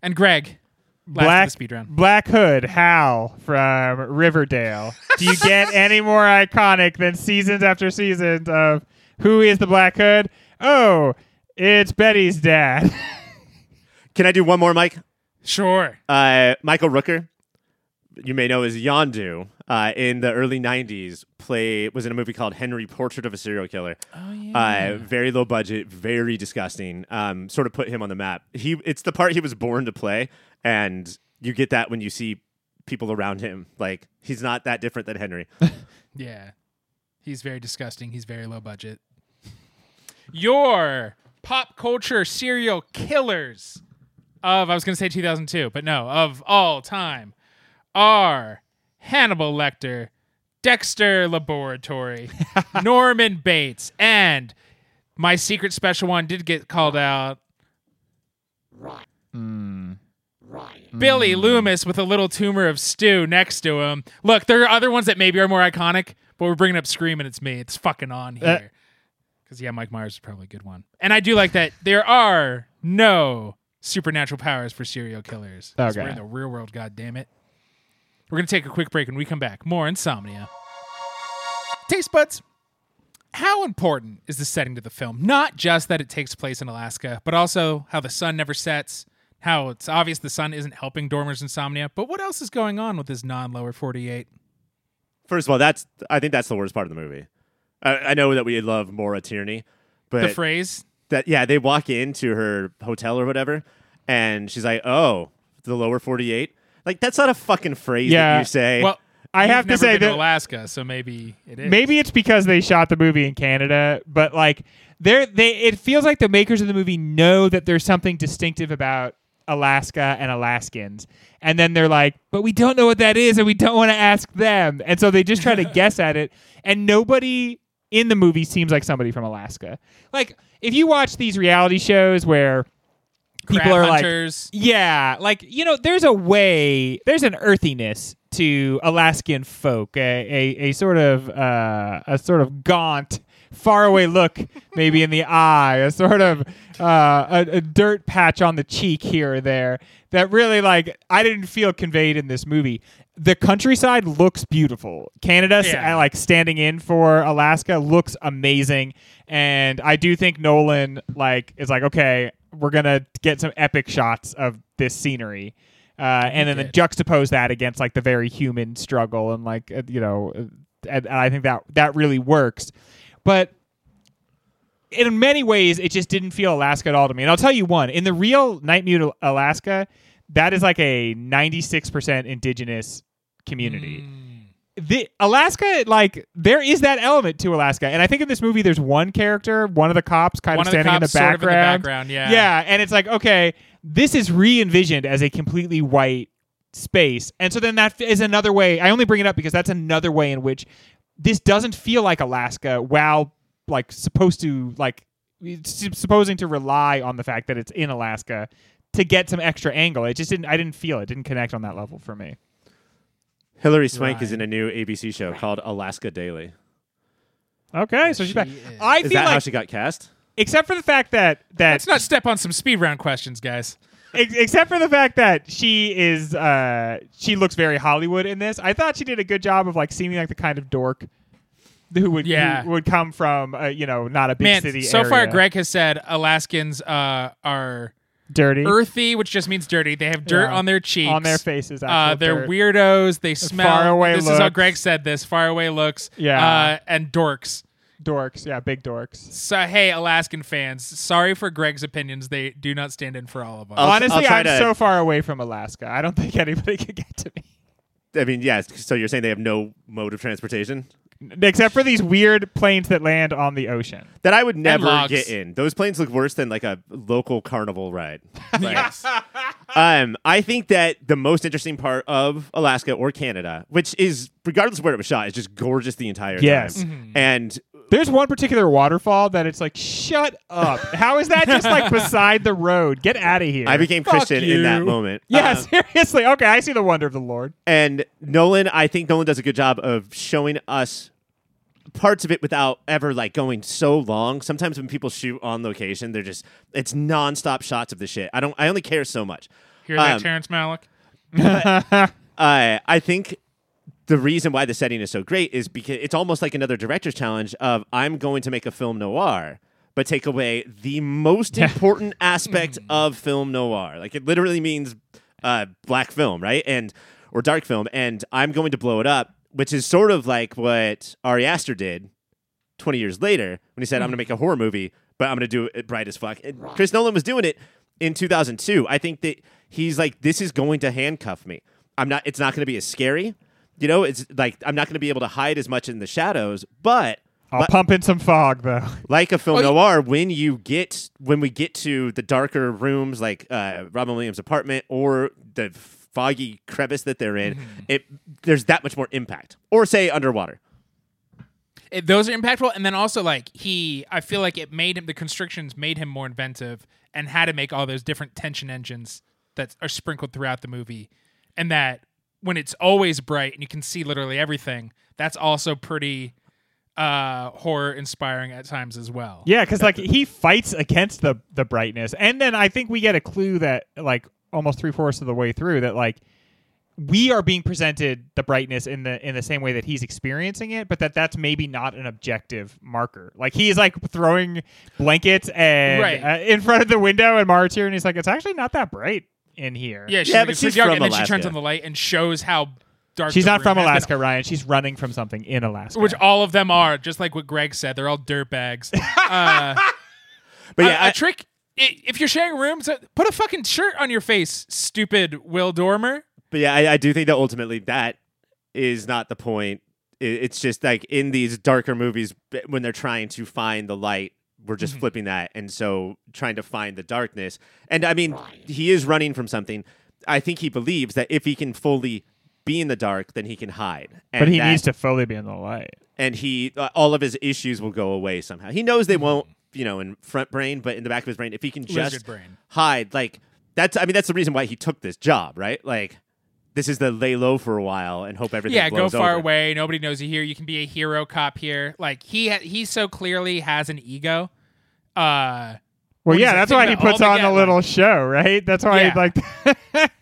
And Greg, last Black of the speed round. Black Hood, Hal from Riverdale. Do you get [LAUGHS] any more iconic than seasons after seasons of who is the Black Hood? Oh, it's Betty's dad. [LAUGHS] Can I do one more, Mike? Sure. Uh, Michael Rooker, you may know as Yondu, uh, in the early '90s, play was in a movie called Henry: Portrait of a Serial Killer. Oh yeah. Uh, very low budget, very disgusting. Um, sort of put him on the map. He, it's the part he was born to play, and you get that when you see people around him. Like he's not that different than Henry. [LAUGHS] yeah. He's very disgusting. He's very low budget. Your pop culture serial killers of I was going to say 2002, but no, of all time are Hannibal Lecter, Dexter Laboratory, [LAUGHS] Norman Bates, and my secret special one did get called out. Billy Loomis with a little tumor of Stu next to him. Look, there are other ones that maybe are more iconic, but we're bringing up Scream and it's me. It's fucking on Uh, here. Because, yeah, Mike Myers is probably a good one. And I do like that there are no supernatural powers for serial killers. Okay. We're in the real world, God damn it. We're going to take a quick break and we come back. More insomnia. Taste buds. How important is the setting to the film? Not just that it takes place in Alaska, but also how the sun never sets, how it's obvious the sun isn't helping Dormer's insomnia, but what else is going on with his non lower 48? First of all, that's I think that's the worst part of the movie. I, I know that we love Maura Tierney, but The phrase, that yeah, they walk into her hotel or whatever, and she's like, "Oh, the lower 48." Like that's not a fucking phrase Yeah. that you say. well, I you've have to say been to that- Alaska, so maybe it is. Maybe it's because they shot the movie in Canada, but like they're they it feels like the makers of the movie know that there's something distinctive about Alaska and Alaskans. And then they're like, but we don't know what that is and we don't want to ask them. And so they just try to [LAUGHS] guess at it. And nobody in the movie seems like somebody from Alaska. Like if you watch these reality shows where people Crab are like yeah, like you know, there's a way, there's an earthiness to Alaskan folk, a a, a sort of uh, a sort of gaunt, faraway look, maybe in the [LAUGHS] eye, a sort of uh, a, a dirt patch on the cheek here or there. That really like I didn't feel conveyed in this movie. The countryside looks beautiful. Canada, Yeah. like standing in for Alaska, looks amazing, and I do think Nolan like is like, okay, we're gonna get some epic shots of this scenery, uh, and then juxtapose that against like the very human struggle and like uh, you know, uh, and, and I think that that really works, but in many ways, it just didn't feel Alaska at all to me. And I'll tell you one: in the real Nightmute Alaska, that is like a 96% indigenous community. Mm. The Alaska, like there is that element to Alaska, and I think in this movie there's one character, one of the cops, kind One of of the standing cops in, the sort of in the background. yeah. yeah, and it's like okay, this is re-envisioned as a completely white space, and so then that is another way. I only bring it up because that's another way in which this doesn't feel like Alaska, while like supposed to like supposing to rely on the fact that it's in Alaska to get some extra angle. It just didn't. I didn't feel it. Didn't connect on that level for me. Hilary Swank is in a new ABC show called Alaska Daily. Okay, so she's she back. is. I Is feel that how like, she got cast? except for the fact that that Let's not step on some speed round questions, guys. Ex- except for the fact that she is uh she looks very hollywood in this i thought she did a good job of like seeming like the kind of dork who would Yeah. who would come from uh, you know not a big Man, city so far area. Greg has said Alaskans uh, are dirty earthy, which just means dirty. They have dirt Yeah. on their cheeks, on their faces Uh, actual they're dirt. weirdos. They smell. faraway this is how looks. Greg said this. Far away looks. Yeah. Uh, and dorks. dorks yeah big dorks So hey, Alaskan fans, sorry for Greg's opinions. They do not stand in for all of us. I'll- honestly try i'm to- so far away from alaska i don't think [LAUGHS] anybody could get to me I mean, yes. So you're saying they have no mode of transportation except for these weird planes that land on the ocean that I would never logs. get in. Those planes look worse than like a local carnival ride. [LAUGHS] Like, yes. um, I think that the most interesting part of Alaska or Canada, which is regardless of where it was shot, is just gorgeous the entire Yes. time. And There's one particular waterfall that it's like, shut up. How is that just like beside the road? Get out of here. I became Fuck Christian in that you. moment. yeah, Um, seriously. Okay, I see the wonder of the Lord. and Nolan, I think Nolan does a good job of showing us parts of it without ever like going so long. Sometimes when people shoot on location, they're just it's nonstop shots of the shit. I don't I only care so much. Hear that, Um, Terrence Malick? [LAUGHS] uh, I think the reason why the setting is so great is because it's almost like another director's challenge of I'm going to make a film noir, but take away the most [LAUGHS] important aspect of film noir. Like it literally means uh, black film, right? And or dark film, and I'm going to blow it up, which is sort of like what Ari Aster did 20 years later when he said, I'm going to make a horror movie, but I'm going to do it bright as fuck. And Chris Nolan was doing it in 2002. I think that he's like, this is going to handcuff me. I'm not, it's not going to be as scary. You know, it's like, I'm not going to be able to hide as much in the shadows, but I'll But- pump in some fog though. like a film Oh, you- noir, when you get, when we get to the darker rooms like uh, Robin Williams' apartment or the foggy crevice that they're in, it, there's that much more impact. Or say underwater. It- those are impactful, and then also like he, I feel like it made him the constrictions made him more inventive and had to make all those different tension engines that are sprinkled throughout the movie, and that when it's always bright and you can see literally everything, that's also pretty uh horror inspiring at times as well. Yeah, because like he fights against the the brightness, and then I think we get a clue that like almost three fourths of the way through that like we are being presented the brightness in the in the same way that he's experiencing it, but that that's maybe not an objective marker. Like he's like throwing blankets and Right. uh, in front of the window, and Maura's here, and he's like, it's actually not that bright in here. Yeah, she's Yeah, like, but she's dark, from and then she turns on the light and shows how dark. she's the not room from has been. Alaska, Ryan. She's running from something in Alaska. which all of them are, just like what Greg said. They're all dirtbags. [LAUGHS] uh, But yeah, a, I- trick. I- If you're sharing rooms, uh, put a fucking shirt on your face, stupid Will Dormer. But yeah, I, I do think that ultimately that is not the point. I- It's just like in these darker movies, when they're trying to find the light, we're just flipping that. And so trying to find the darkness. And I mean, he is running from something. I think he believes that if he can fully be in the dark, then he can hide. And but he that- needs to fully be in the light. and he uh, all of his issues will go away somehow. He knows they won't, you know, in front brain, but in the back of his brain, if he can just brain. hide, like that's I mean that's the reason why he took this job, right? Like this is the lay low for a while and hope everything Yeah, go far over. away. Nobody knows you here. You can be a hero cop here. Like he ha- he so clearly has an ego. Uh, Well, yeah, that's why he puts on get, the like- little show, right? That's why Yeah. he like. [LAUGHS]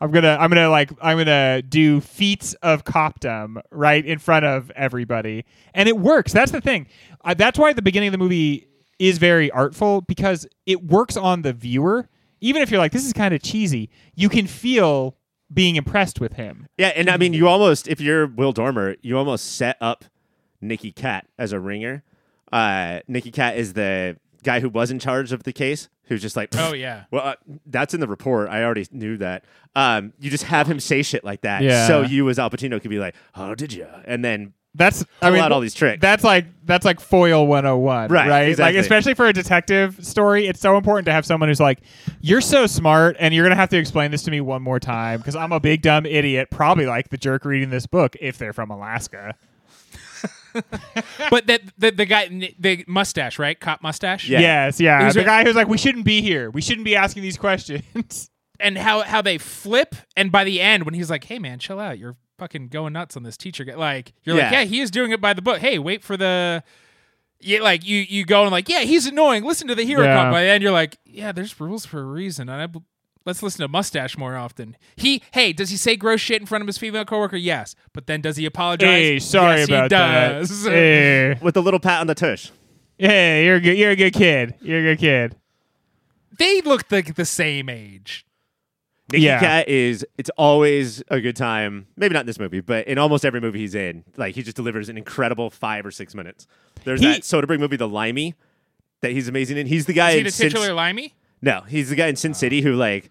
I'm gonna, I'm gonna like, I'm gonna do feats of copdom right in front of everybody, and it works. That's the thing. Uh, that's why the beginning of the movie is very artful because it works on the viewer. Even if you're like, this is kind of cheesy, you can feel being impressed with him. Yeah, and I mean you almost if you're Will Dormer, you almost set up Nicky Katt as a ringer. Uh Nicky Katt is the guy who was in charge of the case who's just like, Oh yeah. Well, uh, that's in the report. I already knew that. Um, you just have him say shit like that, Yeah. so you as Al Pacino could be like, "Oh, did you?" And then That's I Pull mean out all these tricks. That's like that's like foil 101, Right, right? exactly. Like especially for a detective story, it's so important to have someone who's like, "You're so smart, and you're gonna have to explain this to me one more time because I'm a big dumb idiot, probably like the jerk reading this book if they're from Alaska." [LAUGHS] But that the, the guy the mustache, right? Cop mustache. Yeah. Yes, yeah. Who's the it- guy who's like, "We shouldn't be here. We shouldn't be asking these questions." [LAUGHS] And how how they flip, and by the end, when he's like, "Hey man, chill out. You're fucking going nuts on this teacher." guy." Like you're like, Yeah. "Yeah, he is doing it by the book." Hey, wait for the. Yeah, like you you go and like, yeah, he's annoying. Listen to the hero Yeah. cop. By the end, you're like, yeah, there's rules for a reason. And I, b- let's listen to Mustache more often. He, hey, does he say gross shit in front of his female coworker? Yes, but then does he apologize? hey, sorry yes, about he does. that. [LAUGHS] Hey, with a little pat on the tush. hey, you're a good. You're a good kid. You're a good kid. They look like the same age. Nicky Yeah. Katt is it's always a good time. Maybe not in this movie, but in almost every movie he's in, like he just delivers an incredible five or six minutes. There's He- that Soderbergh movie, The Limey, that he's amazing in. He's the guy Is he in the Sin- titular limey? No, he's the guy in Sin City who like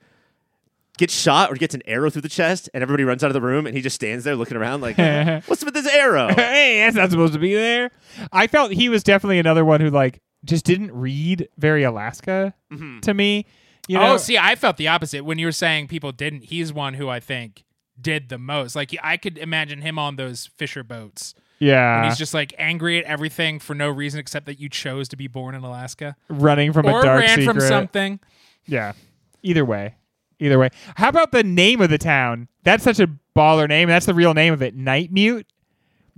gets shot or gets an arrow through the chest, and everybody runs out of the room, and he just stands there looking around like, [LAUGHS] "What's with this arrow?" [LAUGHS] hey, that's not supposed to be there. I felt he was definitely another one who like just didn't read very Alaska mm-hmm. to me. You know, oh, see, I felt the opposite when you were saying people didn't. He's one who I think did the most. Like I could imagine him on those Fisher boats. yeah, And he's just like angry at everything for no reason except that you chose to be born in Alaska running from or a dark ran secret. from something. Yeah, either way, either way. How about the name of the town? That's such a baller name. That's the real name of it, Nightmute.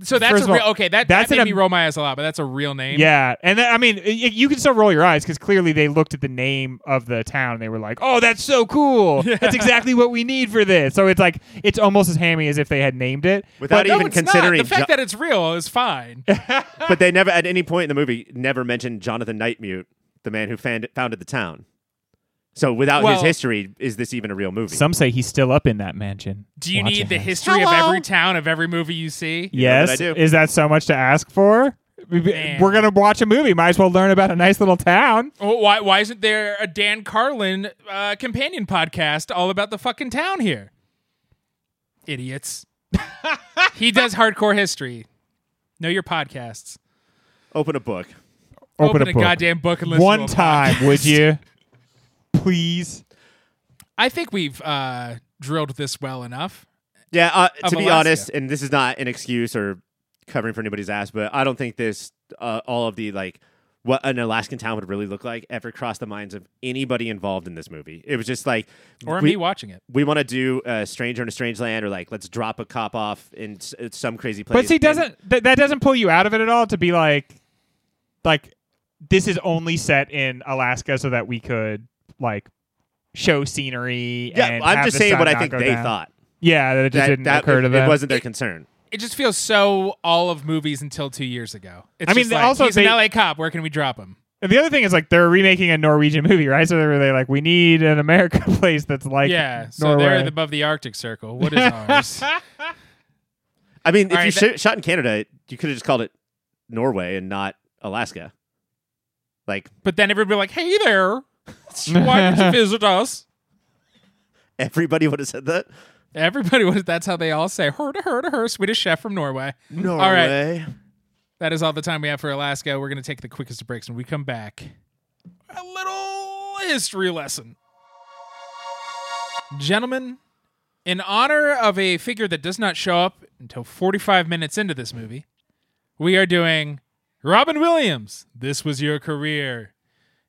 So that's First a of all, real okay. That that's that made an me roll my eyes a lot, but that's a real name. Yeah, and then, I mean, y- you can still roll your eyes because clearly they looked at the name of the town and they were like, "Oh, that's so cool! [LAUGHS] That's exactly what we need for this." So it's like it's almost as hammy as if they had named it. Without No, even it's considering, not. the fact Jo- that it's real is fine. [LAUGHS] but they never at any point in the movie never mentioned Jonathan Nightmute, the man who found, founded the town. So without his history, is this even a real movie? Some say he's still up in that mansion. Do you need the him. history of every town of every movie you see? know Yes, that I do. is that so much to ask for? We- Man. We're gonna watch a movie. Might as well learn about a nice little town. Well, why why isn't there a Dan Carlin uh, companion podcast all about the fucking town here? Idiots. [LAUGHS] he does hardcore history. Know your podcasts. Open a book. Open, Open, a, a, book. goddamn book and listen one to a time, podcast. would you? [LAUGHS] Please. I think we've uh, drilled this well enough. Yeah, uh, to be Alaska. honest, and this is not an excuse or covering for anybody's ass, but I don't think this uh, all of the like what an Alaskan town would really look like ever crossed the minds of anybody involved in this movie. It was just like Or we, me watching it. we want to do a stranger in a strange land, or like let's drop a cop off in s- some crazy place. But see, doesn't th- that doesn't pull you out of it at all to be like, like this is only set in Alaska so that we could like show scenery. yeah, and I'm just saying what I think they down. thought. Yeah, that it just That, didn't that occur to it them. It wasn't their concern. It just feels so all of movies until two years ago. It's I mean, just like, also he's they- an LA cop. Where can we drop him? And the other thing is like they're remaking a Norwegian movie, right? So they're they like, we need an America [LAUGHS] place that's like yeah, so they're above the Arctic Circle. What is ours? [LAUGHS] I mean, if All you that- sh- shot in Canada, you could have just called it Norway and not Alaska. Like but then everybody be like, "Hey there, why did you [LAUGHS] visit us?" everybody would have said that. Everybody was. That's how they all say. Her to her to her. Swedish chef from Norway. Norway. That is all the time we have for Alaska. We're going to take the quickest of breaks. When we come back, a little history lesson. Gentlemen, in honor of a figure that does not show up until 45 minutes into this movie, we are doing Robin Williams. This was your career.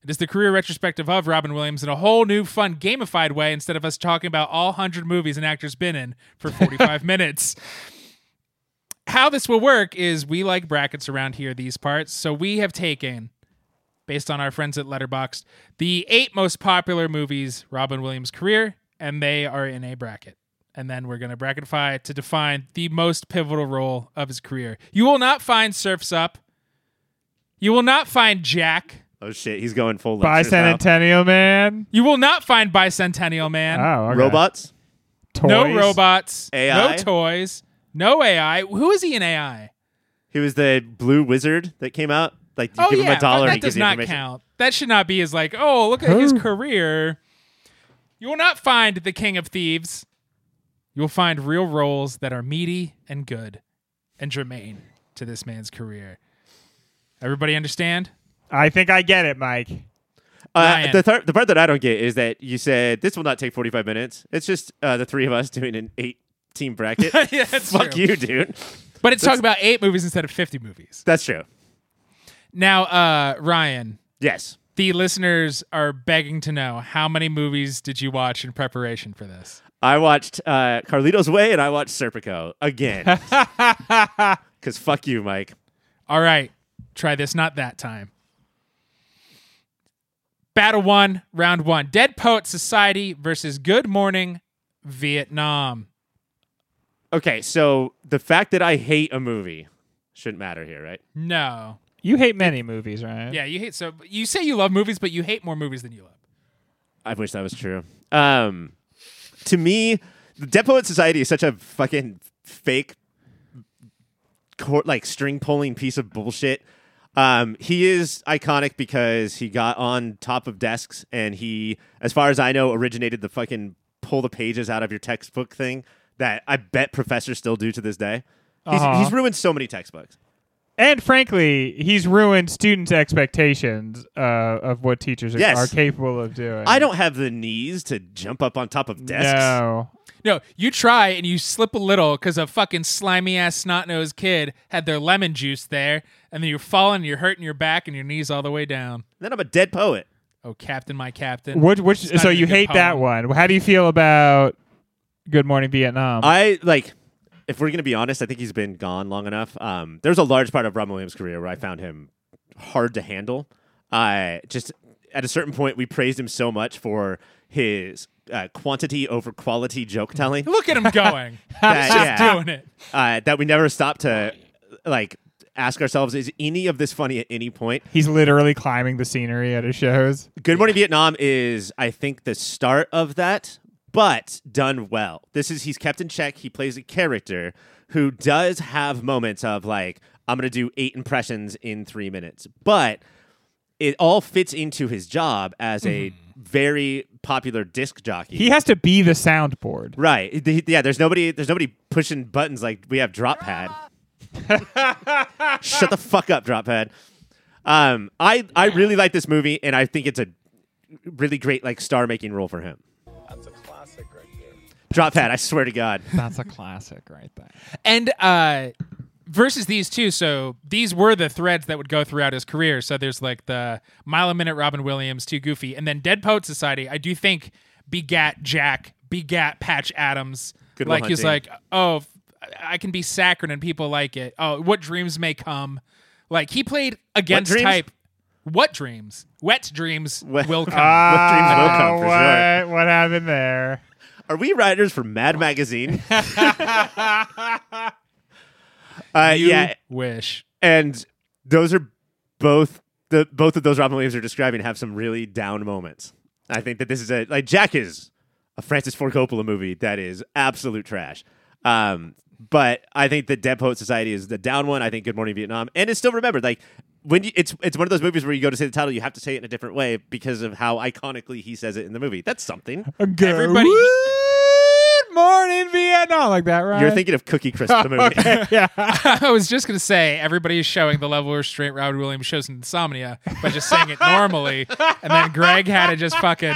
It is the career retrospective of Robin Williams in a whole new, fun, gamified way instead of us talking about all 100 movies an actor's been in for 45 [LAUGHS] minutes. How this will work is we like brackets around here these parts. So we have taken based on our friends at letterboxd the eight most popular movies robin williams career and they are in a bracket. And then we're going to bracketify to define the most pivotal role of his career. You will not find surfs up. You will not find jack Oh shit, he's going full lectures now. Bicentennial man. you will not find bicentennial man Oh, okay. Robots. no robots AI? no toys no ai who is he in ai He was the blue wizard that came out. Like you oh give yeah him a dollar, that he does not count that should not be as like, oh, look at his career. You will not find the king of thieves. You will find real roles that are meaty and good and germane to this man's career. Everybody understand? I think I get it, Mike. Uh, the thir- the part that I don't get is that you said this will not take 45 minutes. It's just uh, the three of us doing an eight team bracket. [LAUGHS] yeah, that's Fuck true. you, dude. But it's talking about eight movies instead of 50 movies. That's true. Now, uh, Ryan, Yes. the listeners are begging to know how many movies did you watch in preparation for this? I watched uh, Carlito's Way and I watched Serpico again. [LAUGHS] Because fuck you, Mike. All right, try this, not that time. Battle one, round one. Dead Poet Society versus Good Morning Vietnam. Okay, so the fact that I hate a movie shouldn't matter here, right? No. You hate many movies, right? Yeah, you hate so you say you love movies, but you hate more movies than you love. I wish that was true. Um, to me, the Dead Poet Society is such a fucking fake, court, like string pulling piece of bullshit. Um, he is iconic because he got on top of desks and he, as far as I know, originated the fucking pull the pages out of your textbook thing that I bet professors still do to this day. He's, Uh-huh. he's ruined so many textbooks. And frankly, he's ruined students' expectations uh, of what teachers are, Yes. are capable of doing. I don't have the knees to jump up on top of desks. No. No, you try and you slip a little because a fucking slimy ass snot nosed kid had their lemon juice there, and then you're falling, you're hurting your back and your knees all the way down. Then I'm a dead poet. Oh, Captain, my Captain. Which, which, It's not so even a you good hate that poem. one. How do you feel about Good Morning Vietnam? I like. If we're gonna be honest, I think he's been gone long enough. Um, there's a large part of Robin Williams' career where I found him hard to handle. I just at a certain point we praised him so much for his uh, quantity over quality joke telling Look at him going. [LAUGHS] that, He's just yeah, doing it. uh, that we never stopped to like ask ourselves: Is any of this funny at any point? he's literally climbing the scenery at his shows. Good Morning Vietnam is, I think, the start of that, but done well. This is he's kept in check. He plays a character who does have moments of like, I'm gonna do eight impressions in three minutes, but it all fits into his job as a mm-hmm. very popular disc jockey. He has to be the soundboard. Right. Yeah, there's nobody there's nobody pushing buttons like we have drop pad. Shut the fuck up, drop pad. Um I I really like this movie and I think it's a really great like star making role for him. That's a classic right there. Drop pad, I swear to God. That's a classic right there. And uh versus these two, so these were the threads that would go throughout his career. So there's like the mile a minute Robin Williams, too goofy, and then Dead Poet Society. I do think begat Jack, begat Patch Adams. Good like he's Hunting. like, oh, f- I can be saccharine and people like it. Oh, what dreams may come. Like he played against dreams? type. What dreams? Wet dreams [LAUGHS] Wet- will [LAUGHS] come. What dreams will come, for what, sure. what happened there? Are we writers for Mad Magazine? [LAUGHS] uh, You yeah, wish. and those are both the both of those Robin Williams are describing have some really down moments. I think that this is a like Jack is a Francis Ford Coppola movie that is absolute trash. Um, but I think the Dead Poet Society is the down one. I think Good Morning Vietnam, and it's still remembered. Like when you, it's it's one of those movies where you go to say the title, you have to say it in a different way because of how iconically he says it in the movie. That's something. Everybody- Good morning, Vietnam, like that, right? You're thinking of Cookie Crisp, the movie. [LAUGHS] yeah. [LAUGHS] I was just gonna say everybody is showing the level of restraint Robin Williams shows in Insomnia by just saying it normally, and then Greg had to just fucking.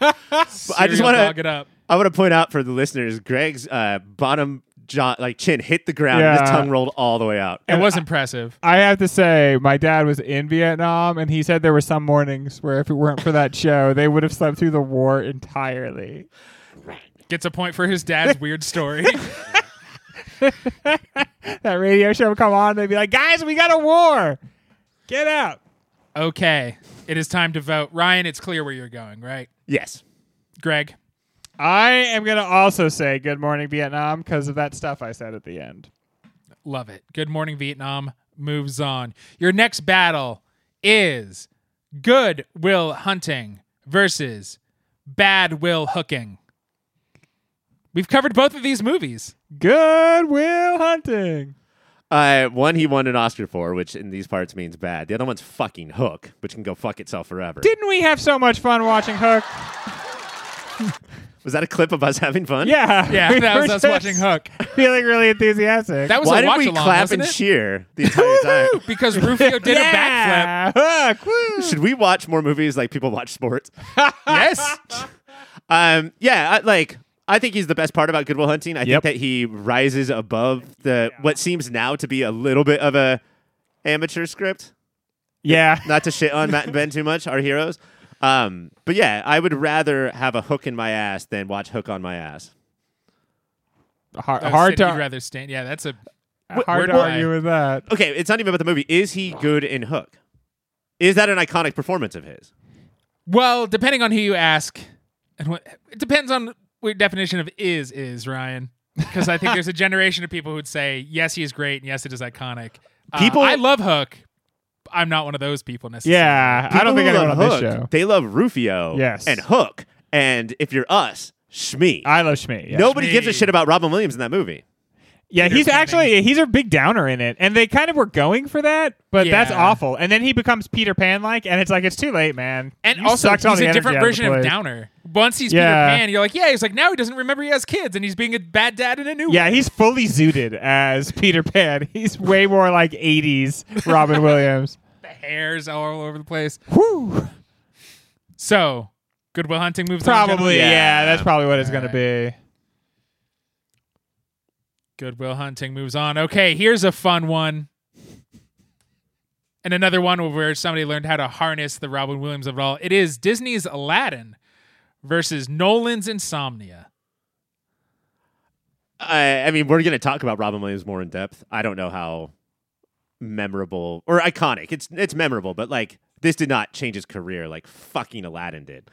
I just want dog to it up. I want to point out for the listeners, Greg's uh, bottom jaw, like chin, hit the ground. Yeah. His tongue rolled all the way out. It was impressive. I have to say, my dad was in Vietnam, and he said there were some mornings where if it weren't for that show, they would have slept through the war entirely. Gets a point for his dad's [LAUGHS] weird story. That radio show would come on, they'd be like, "Guys, we got a war! Get out!" Okay, it is time to vote. Ryan, it's clear where you're going, right? Yes. Greg, I am gonna also say "Good morning, Vietnam" because of that stuff I said at the end. love it. Good morning, Vietnam. Moves on. Your next battle is Good Will Hunting versus Bad Will Hooking. We've covered both of these movies. Good Will Hunting. Uh, one he won an Oscar for, which in these parts means bad. The other one's fucking Hook, which can go fuck itself forever. Didn't we have so much fun watching Hook? [LAUGHS] was that a clip of us having fun? Yeah. Yeah, We that were was us just watching Hook. Feeling really enthusiastic. That was Why a did watch we along, clap wasn't and it? cheer the entire time? [LAUGHS] Because Rufio did a backflip. yeah. Hook. Woo. Should we watch more movies like people watch sports? [LAUGHS] Yes. Um, yeah, I, like I think he's the best part about Goodwill Hunting. I Yep. think that he rises above the what seems now to be a little bit of a amateur script. Yeah. [LAUGHS] Not to shit on Matt and Ben too much, our heroes. Um, but yeah, I would rather have a hook in my ass than watch Hook on my ass. Hard, Oh, hard to you'd rather stand. Yeah, that's a hard word to play. argue with that. Okay, it's not even about the movie. Is he good in Hook? Is that an iconic performance of his? well. Depending on who you ask, and what it depends on what definition of is is Ryan. Because I think there's a [LAUGHS] generation of people who'd say yes, he is great, and yes, it is iconic. Uh, People- I love Hook. I'm not one of those people necessarily. Yeah. I don't think who anyone on love this show. They love Rufio Yes. and Hook. And if you're us, Shmee. I love Schmidt. Yeah. Nobody gives a shit about Robin Williams in that movie. Yeah, he's actually he's a big downer in it, and they kind of were going for that, but that's awful. And then he becomes Peter Pan like, and it's like it's too late, man. And You also, all he's the a different out of version of. Downer. Once he's Yeah. Peter Pan, you're like, yeah, he's like, now he doesn't remember he has kids and he's being a bad dad in a new Yeah, way. he's fully zooted as [LAUGHS] Peter Pan. He's way more like '80s Robin Williams. [LAUGHS] The hairs all over the place. Whew. So, Goodwill Hunting moves on. Probably, yeah. Yeah. That's probably what it's gonna Alright. be. Goodwill Hunting moves on. Okay, here's a fun one. And another one where somebody learned how to harness the Robin Williams of it all. It is Disney's Aladdin versus Nolan's Insomnia. I, I mean, we're going to talk about Robin Williams more in depth. I don't know how memorable or iconic. It's it's memorable, but like this did not change his career like fucking Aladdin did.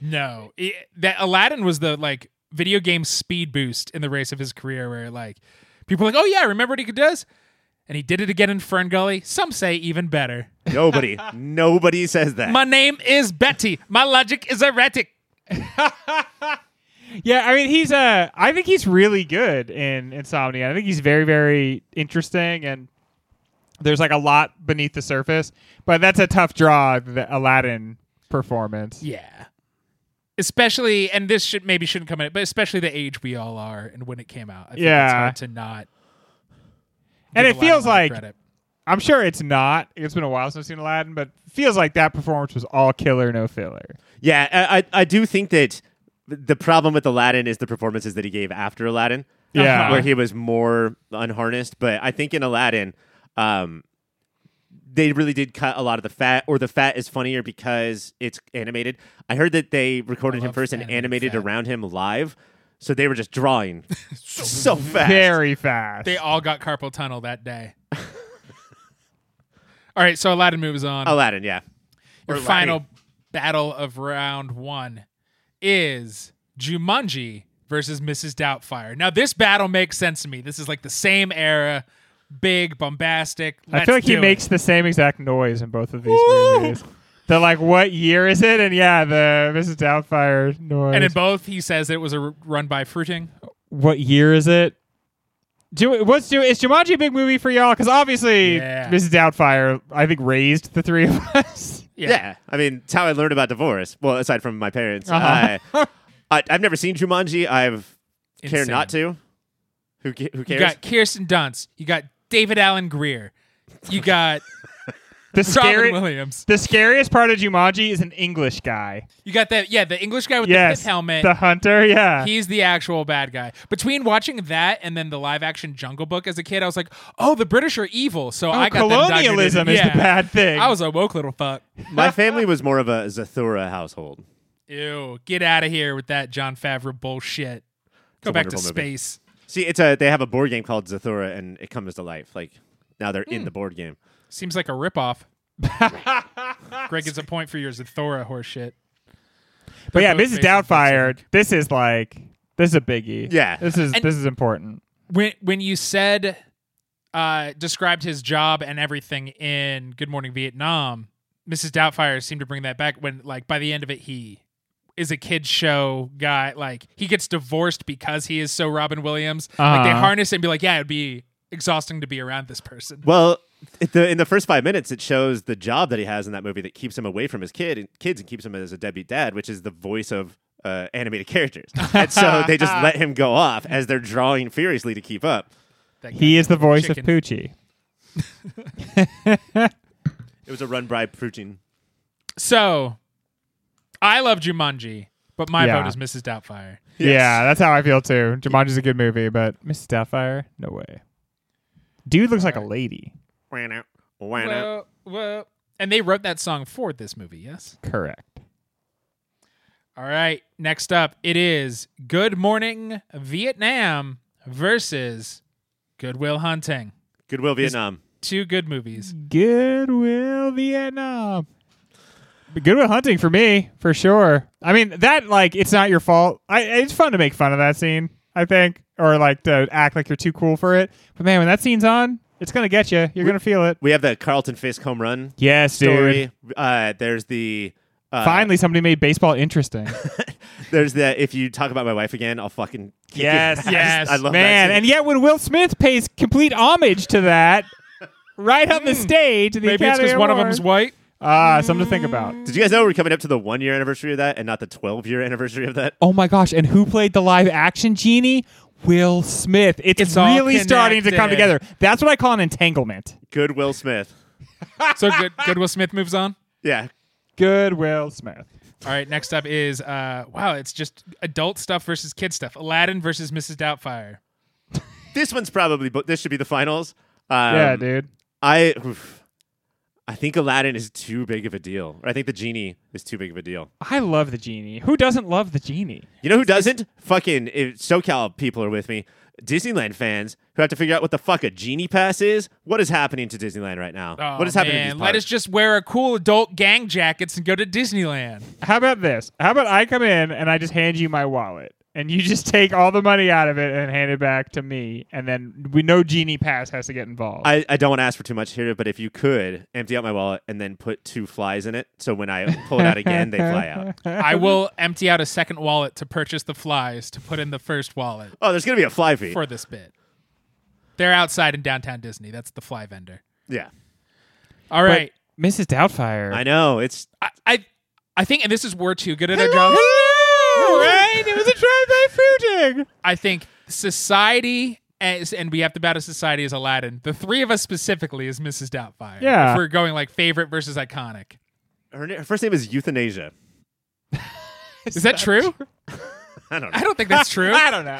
No, it- that Aladdin was the like video game speed boost in the race of his career, where like people are like, oh yeah, remember what he does, and he did it again in Fern Gully. Some say even better. Nobody, [LAUGHS] nobody says that. My name is Batty. My logic is erratic. [LAUGHS] Yeah, I mean, he's uh, I think he's really good in Insomnia. I think he's very, very interesting, and there's like a lot beneath the surface. But that's a tough draw, the Aladdin performance. Yeah. Especially, and this should maybe shouldn't come in, but especially the age we all are and when it came out. I think Yeah. it's hard to not. And it feels a lot of like. I'm sure it's not. It's been a while since I've seen Aladdin, but feels like that performance was all killer, no filler. Yeah, I, I I do think that the problem with Aladdin is the performances that he gave after Aladdin. Yeah. Where he was more unharnessed. But I think in Aladdin, um, they really did cut a lot of the fat, or the fat is funnier because it's animated. I heard that they recorded him first and animated animated fat. around him live, so they were just drawing [LAUGHS] [LAUGHS] so fast. Very fast. They all got carpal tunnel that day. [LAUGHS] all right, so Aladdin moves on. Aladdin, yeah. Your Or final Aladdin. Battle of round one is Jumanji versus Mrs. Doubtfire. Now, this battle makes sense to me. This is like the same era, big, bombastic. I feel like he it. makes the same exact noise in both of these movies. They're like, what year is it? And yeah, the Mrs. Doubtfire noise. And in both, he says it was a r- run by fruiting. what year is it? Do what's do is Jumanji a big movie for y'all? Because obviously, Yeah. Mrs. Doubtfire, I think, raised the three of us. [LAUGHS] Yeah. I mean, it's how I learned about divorce. Well, aside from my parents, Uh-huh. I, [LAUGHS] I, I've never seen Jumanji. I've cared Insane. not to. Who ca- who You cares? got Kirsten Dunst. You got David Alan Grier. You got [LAUGHS] The Robin Williams. the scariest part of Jumanji is an English guy. You got that. Yeah, the English guy with yes, the pith helmet. the hunter. Yeah, He's the actual bad guy. Between watching that and then the live action Jungle Book as a kid, I was like, oh, the British are evil. So oh, I got them dug into- colonialism is yeah. the bad thing. I was a woke little fuck. [LAUGHS] my family was more of a Zathura household. Ew, get out of here with that Jon Favreau bullshit. Go back to movie. space. See, it's a they have a board game called Zathura, and it comes to life. Like now they're Hmm. in the board game. Seems like a ripoff. [LAUGHS] Greg gets a point for your Zathura horseshit. but yeah, Mrs. Doubtfire. This is like this is a biggie. Yeah. this is And- this is important. When when you said uh described his job and everything in Good Morning Vietnam, Mrs. Doubtfire seemed to bring that back when like by the end of it he is a kids show guy like he gets divorced because he is so Robin Williams. Like they Uh-huh. harness it and be like, yeah, it'd be exhausting to be around this person. Well, it- the, in the first five minutes, it shows the job that he has in that movie that keeps him away from his kid and kids and keeps him as a deadbeat dad, which is the voice of uh, animated characters. [LAUGHS] and so they just let [LAUGHS] him go off as they're drawing furiously to keep up. He is the voice Chicken. of Poochie. It was a run by Poochie. So, I love Jumanji, but my Yeah. vote is Mrs. Doubtfire. Yeah, that's how I feel too. Jumanji's a good movie, but Mrs. Doubtfire, no way. Dude looks like a lady. Wah now, wah now. Well, well, and they wrote that song for this movie. Yes. Correct. All right. Next up, it is Good Morning Vietnam versus Goodwill Hunting. Goodwill Vietnam. Two good movies. Goodwill Vietnam. Goodwill Hunting for me, for sure. I mean, that like it's not your fault. I it's fun to make fun of that scene, I think, or like to act like you're too cool for it. But man, when that scene's on, it's gonna get you. You're gonna feel it. We have the Carlton Fisk home run Yes, dude. story. Uh, there's the. Uh, Finally, somebody made baseball interesting. [LAUGHS] There's the if you talk about my wife again, I'll fucking kick your Yes, ass. [LAUGHS] yes, I love Man, that and yet when Will Smith pays complete homage to that, right on the stage, the Maybe it's Academy because one of Award. them's white. Ah, something to think about. Did you guys know we're coming up to the one year anniversary of that and not the 12 year anniversary of that? Oh my gosh! And who played the live action genie? Will Smith. It's, It's all really starting to come connected. together. That's what I call an entanglement. Good Will Smith. [LAUGHS] So good. Will Smith moves on. Yeah. Good Will Smith. All right. Next up is uh, wow. It's just adult stuff versus kid stuff. Aladdin versus Mrs. Doubtfire. This one's probably, but this should be the finals. Um, yeah, dude. I, oof. I think Aladdin is too big of a deal. Or I think the genie is too big of a deal. I love the genie. Who doesn't love the genie? You know who doesn't? Fucking if SoCal people are with me. Disneyland fans who have to figure out what the fuck a genie pass is. What is happening to Disneyland right now? Oh, what is happening? man. To these Let us just wear a cool adult gang jackets and go to Disneyland. How about this? How about I come in and I just hand you my wallet, and you just take all the money out of it and hand it back to me, and then we know genie pass has to get involved. I, I don't want to ask for too much here, but if you could empty out my wallet and then put two flies in it, so when I pull it out again, they fly out. [LAUGHS] I will empty out a second wallet to purchase the flies to put in the first wallet Oh, there's gonna be a fly fee. for this bit. They're outside in downtown Disney. That's the fly vendor. yeah, All right. Mrs. Doubtfire. I know. It's I, I I think, and this is we're too good at our jobs. Hello! Right? It was a drive-by fruiting. I think society, as, and we have to battle society as Aladdin. The three of us specifically is Mrs. Doubtfire. Yeah. If we're going like favorite versus iconic. her, na- her first name is Euthanasia. [LAUGHS] Is that true? [LAUGHS] I don't know. I don't think that's true. [LAUGHS] I don't know.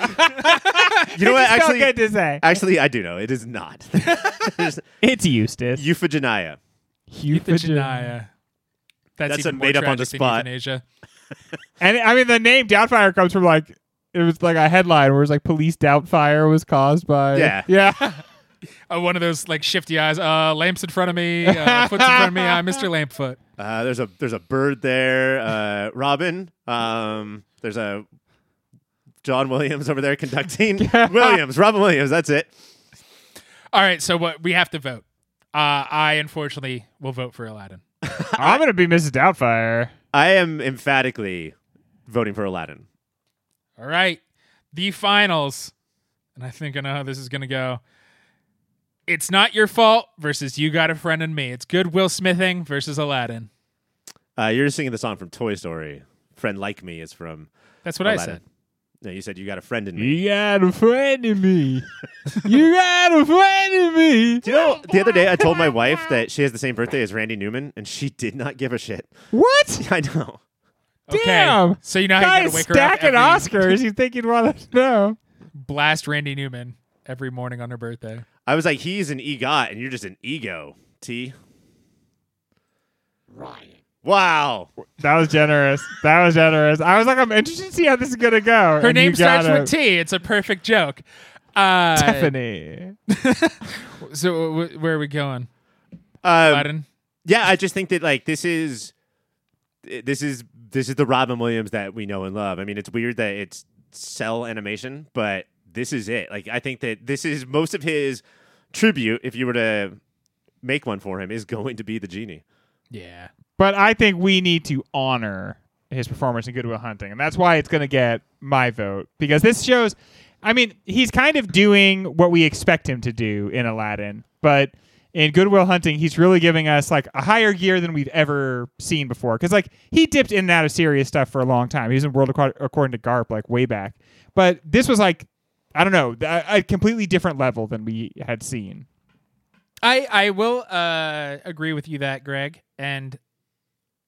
You know what? It just felt Actually, good to say. actually, I do know. It is not. It's Eustace. Euphagenia. Euthanasia. That's, That's even a more made up on the tragic than spot. Euthanasia. And I mean, the name Doubtfire comes from like it was like a headline where it was like police doubtfire was caused by Yeah. [LAUGHS] yeah. [LAUGHS] Uh, one of those like shifty eyes. Uh, lamps in front of me. Uh, [LAUGHS] foot's in front of me. I'm Mr. Lampfoot. Uh, there's a there's a bird there. Uh, Robin. Um, there's a John Williams over there conducting. Williams. Robin Williams. That's it. All right, so what we have to vote. Uh, I unfortunately will vote for Aladdin. I'm gonna be Mrs. Doubtfire. I am emphatically voting for Aladdin. All right, the finals, and I think I know how this is gonna go. It's not your fault versus you got a friend in me. It's good Will Smithing versus Aladdin. Uh, you're singing the song from Toy Story. Friend like me is from. That's what I said. No, you said you got a friend in me. You got a friend in me. [LAUGHS] you got a friend in me. Do you know the other day I told my wife that she has the same birthday as Randy Newman, and she did not give a shit. What? [LAUGHS] I know. Okay, Damn. so you know how you Guys gotta wake her up stacking every, Oscars. You think you'd want to know? blast Randy Newman every morning on her birthday. I was like, he's an EGOT, and you're just an ego. T. Ryan. Wow. That was generous. That was generous. I was like, I'm interested to see how this is gonna go. Her And name starts got with T. It's a perfect joke. Uh, Tiffany. [LAUGHS] So w- where are we going, Um, Aladdin? yeah, I just think that like this is this is this is the Robin Williams that we know and love. I mean, it's weird that it's cell animation, but this is it. Like I think that this is most of his tribute if you were to make one for him is going to be the genie. Yeah. But I think we need to honor his performance in Goodwill Hunting, and that's why it's going to get my vote because this shows. I mean, he's kind of doing what we expect him to do in Aladdin, but in Goodwill Hunting, he's really giving us like a higher gear than we've ever seen before. Because like he dipped in and out of serious stuff for a long time. He was in World According to Garp like way back, but this was like I don't know a, completely different level than we had seen. I I will uh, agree with you that Greg and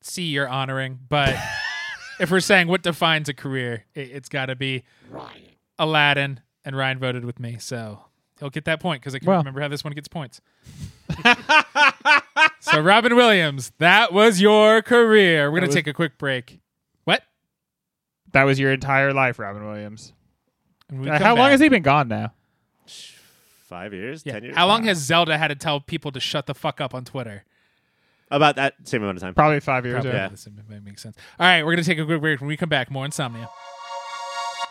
see you're honoring, but [LAUGHS] if we're saying what defines a career, it, it's got to be Ryan. Aladdin, and Ryan voted with me, so he'll get that point because I can Well. remember how this one gets points. [LAUGHS] so Robin Williams, that was your career. We're gonna was- take a quick break. What? That was your entire life, Robin Williams. Uh, come how long back- has he been gone now? Five years, Yeah. ten years. How long has Zelda had to tell people to shut the fuck up on Twitter? About that same amount of time? Probably five years. Probably. yeah. This might make sense. All right, we're gonna take a quick break. When we come back, more insomnia.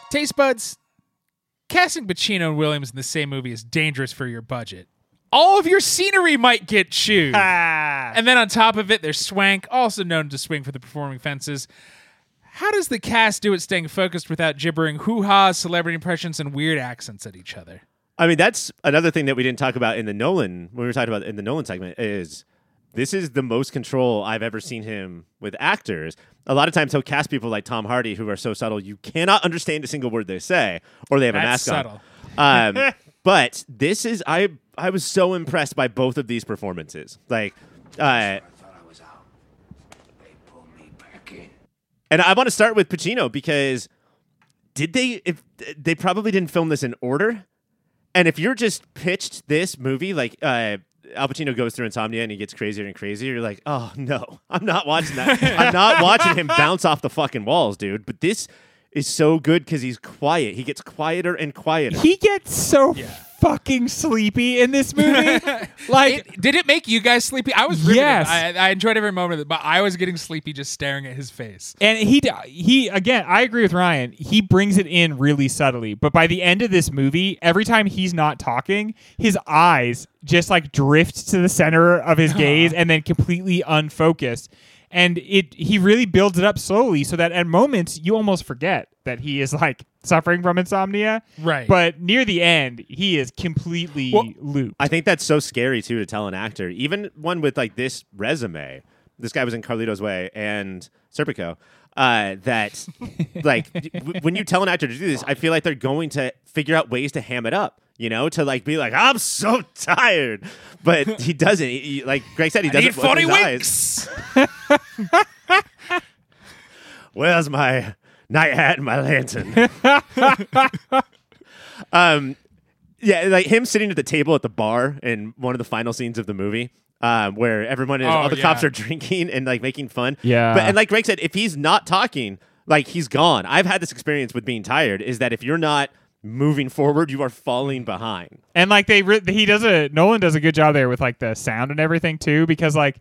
Taste buds. Casting Pacino and Williams in the same movie is dangerous for your budget. All of your scenery might get chewed. Ah. And then on top of it, there's Swank, also known to swing for the performing fences. How does the cast do it staying focused without gibbering hoo ha's, celebrity impressions, and weird accents at each other? I mean, that's another thing that we didn't talk about in the Nolan when we were talking about in the Nolan segment is this is the most control I've ever seen him with actors. A lot of times he'll cast people like Tom Hardy who are so subtle you cannot understand a single word they say, or they have a mask subtle. on. Um, [LAUGHS] but this is I I was so impressed by both of these performances. Like, uh, and I want to start with Pacino because did they if they probably didn't film this in order and if you're just pitched this movie like uh Al Pacino goes through insomnia and he gets crazier and crazier. You're like, oh no, [LAUGHS] I'm not watching that. I'm not watching him bounce off the fucking walls, dude. But this is so good because he's quiet. He gets quieter and quieter. He gets so fucking sleepy in this movie. [LAUGHS] like It- did it make you guys sleepy? I was riveted. Yes. I, I enjoyed every moment of it, but I was getting sleepy just staring at his face. And he he again, I agree with Ryan. He brings it in really subtly, but by the end of this movie, every time he's not talking, his eyes just like drift to the center of his [LAUGHS] gaze and then completely unfocused. And it he really builds it up slowly so that at moments you almost forget that he is like suffering from insomnia. Right. But near the end, he is completely Well, looped. I think that's so scary too to tell an actor, even one with like this resume. This guy was in Carlito's Way and Serpico. Uh, that [LAUGHS] like w- when you tell an actor to do this, I feel like they're going to figure out ways to ham it up. You know, to like be like, I'm so [LAUGHS] tired, but [LAUGHS] he doesn't. He, he- like Greg said, he doesn't. need 40 his eyes. [LAUGHS] Where's my night hat and my lantern? um, yeah, like him sitting at the table at the bar in one of the final scenes of the movie, um, where everyone is, Oh, all the cops are drinking and like making fun. Yeah. but and like Greg said, if he's not talking, like he's gone. I've had this experience with being tired. Is that if you're not moving forward, you are falling behind. and like they re- he does a Nolan does a good job there with like the sound and everything too because like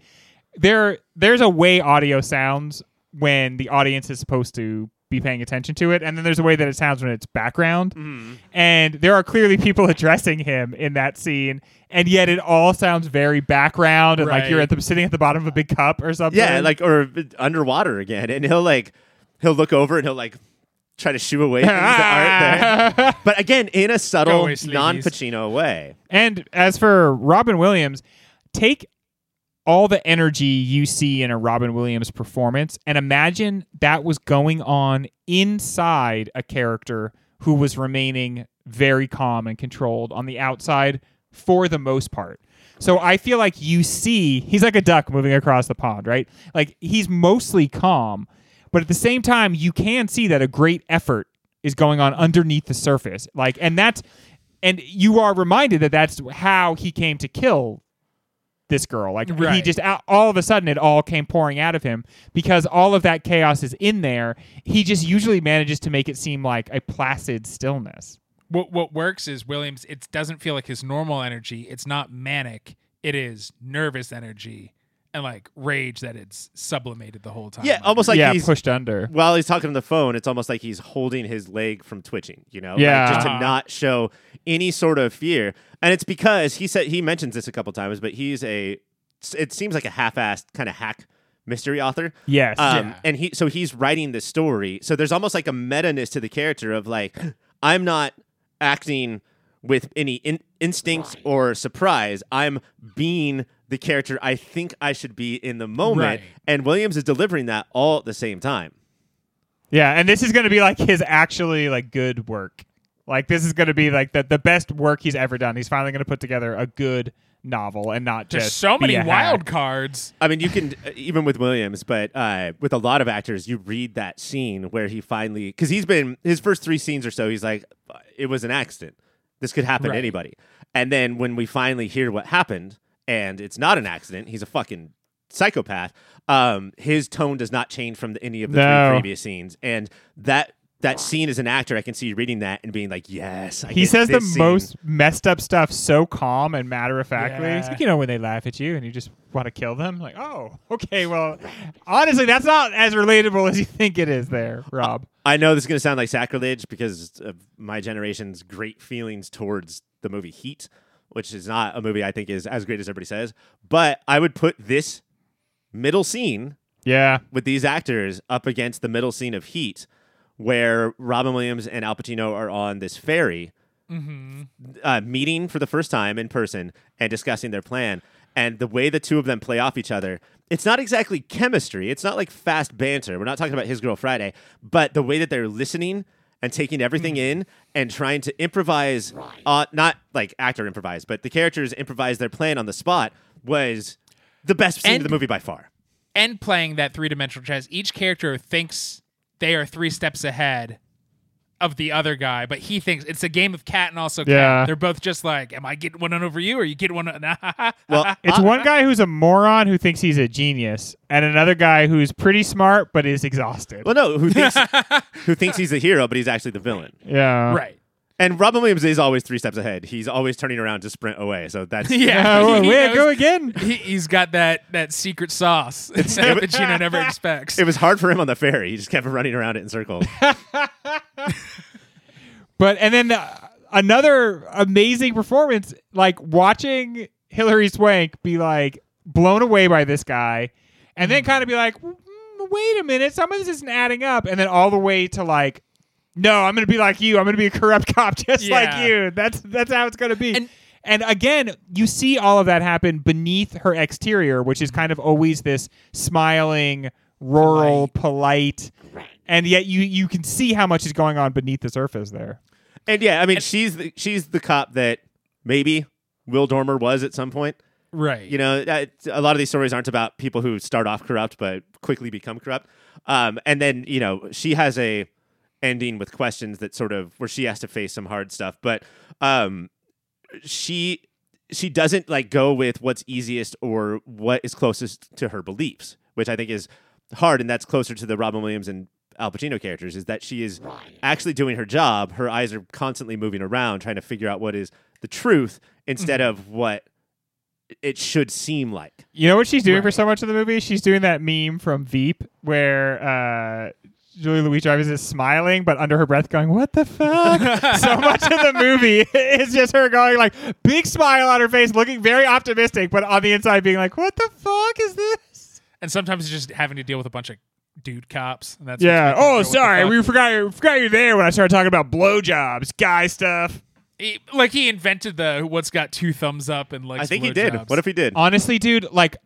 there there's a way audio sounds when the audience is supposed to be paying attention to it and then there's a way that it sounds when it's background. Mm-hmm. And there are clearly people [LAUGHS] addressing him in that scene and yet it all sounds very background and like you're at the sitting at the bottom of a big cup or something. Yeah, like or underwater again, and he'll like he'll look over and he'll like try to shoo away things that aren't there. [LAUGHS] But again, in a subtle, away, sleepies. non-Pacino way. And as for Robin Williams, take all the energy you see in a Robin Williams performance and imagine that was going on inside a character who was remaining very calm and controlled on the outside for the most part. So I feel like you see he's like a duck moving across the pond, right? Like he's mostly calm, but at the same time you can see that a great effort is going on underneath the surface. Like and that's and you are reminded that that's how he came to kill this girl. Like he just all of a sudden it all came pouring out of him because all of that chaos is in there. He just usually manages to make it seem like a placid stillness. what what works is Williams. It doesn't feel like his normal energy. It's not manic. It is nervous energy and like rage that it's sublimated the whole time. Yeah, almost like yeah, he's pushed under. while he's talking on the phone. It's almost like he's holding his leg from twitching. You know, Like, Yeah. just to not show any sort of fear. And it's because he said he mentions this a couple times, but he's a. It seems like a half-assed kind of hack mystery author. Yes. Um, Yeah. And he so he's writing the story. So there's almost like a meta ness to the character of like, [GASPS] I'm not acting with any in- instinct or surprise. I'm being the character I think I should be in the moment, Right. and Williams is delivering that all at the same time. Yeah, and this is going to be like his actually like good work. Like this is going to be like the the best work he's ever done. He's finally going to put together a good novel and not There's just so be many a wild hack. cards. I mean, you can [LAUGHS] uh, even with Williams, but uh, with a lot of actors, you read that scene where he finally because he's been his first three scenes or so, he's like, it was an accident. This could happen Right. to anybody. And then when we finally hear what happened, and it's not an accident, he's a fucking psychopath. Um, his tone does not change from the, any of the No. three previous scenes, and that. That scene as an actor, I can see you reading that and being like, "Yes." I He says the scene. most messed up stuff so calm and matter of factly. Yeah. Like, you know when they laugh at you and you just want to kill them. Like, oh, okay. Well, honestly, that's not as relatable as you think it is. There, Rob. I know this is going to sound like sacrilege because of my generation's great feelings towards the movie Heat, which is not a movie I think is as great as everybody says. But I would put this middle scene Yeah, with these actors up against the middle scene of Heat, where Robin Williams and Al Pacino are on this ferry, uh, meeting for the first time in person and discussing their plan. And the way the two of them play off each other, it's not exactly chemistry. It's not like fast banter. We're not talking about His Girl Friday, but the way that they're listening and taking everything in and trying to improvise, uh, not like actor improvise, but the characters improvise their plan on the spot was the best scene of the movie by far. and playing that three dimensional chess, each character thinks they are three steps ahead of the other guy, but he thinks it's a game of cat and also cat. Yeah. They're both just like, "Am I getting one on over you, or you getting one?" [LAUGHS] On- well, [LAUGHS] it's one guy who's a moron who thinks he's a genius, and another guy who's pretty smart but is exhausted. Well, no, who thinks [LAUGHS] who thinks he's a hero, but he's actually the villain. yeah, right. And Robin Williams is always three steps ahead. He's always turning around to sprint away. So that's [LAUGHS] Yeah, Oh, he wait, knows- go again. He, he's got that that secret sauce [LAUGHS] that Pacino never expects. [LAUGHS] It was hard for him on the ferry. He just kept running around it in circles. But and then uh, another amazing performance, like watching Hilary Swank be like blown away by this guy, and then kind of be like, "Mm, "Wait a minute, some of this isn't adding up," and then all the way to like, "No, I'm going to be like you. I'm going to be a corrupt [LAUGHS] cop just Yeah. like you. That's that's how it's going to be." And- and again, you see all of that happen beneath her exterior, which is kind of always this smiling, rural, polite, and yet you you can see how much is going on beneath the surface there. and yeah, I mean, she's the, she's the cop that maybe Will Dormer was at some point. right. You know, that, a lot of these stories aren't about people who start off corrupt but quickly become corrupt. Um, and then you know, she has a ending with questions that sort of where she has to face some hard stuff, but um, she she doesn't like go with what's easiest or what is closest to her beliefs, which I think is hard, and that's closer to the Robin Williams and Al Pacino characters. Is that she is actually doing her job. Her eyes are constantly moving around, trying to figure out what is the truth instead of what it should seem like. You know what she's doing for so much of the movie? She's doing that meme from Veep where uh, Julia Louis-Dreyfus is smiling, but under her breath going, "What the fuck?" [LAUGHS] so much of the movie is just her going like big smile on her face, looking very optimistic, but on the inside being like, "What the fuck is this?" and sometimes it's just having to deal with a bunch of dude cops. And that's Yeah. what's making her Oh, go, "What the sorry, we forgot. You, forgot you're there when I started talking about blowjobs, guy stuff. He- like he invented the what's got two thumbs up and like I think he did. What if he did? Honestly, dude, like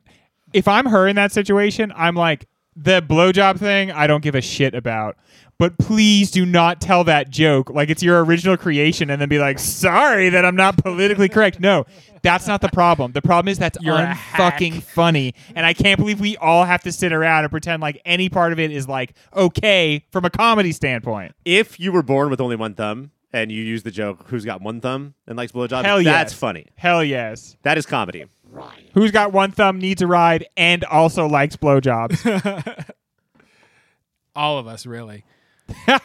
if I'm her in that situation, I'm like the blowjob thing. I don't give a shit about. But please do not tell that joke like it's your original creation, and then be like, "Sorry that I'm not politically correct." No, that's not the problem. The problem is that's You're a unfucking hack. funny, and I can't believe we all have to sit around and pretend like any part of it is like okay from a comedy standpoint. if you were born with only one thumb and you use the joke, "Who's got one thumb and likes blowjobs?" Hell yes. That's funny. Hell yes. That is comedy. Who's got one thumb, needs a ride, and also likes blowjobs? [LAUGHS] all of us really. [LAUGHS]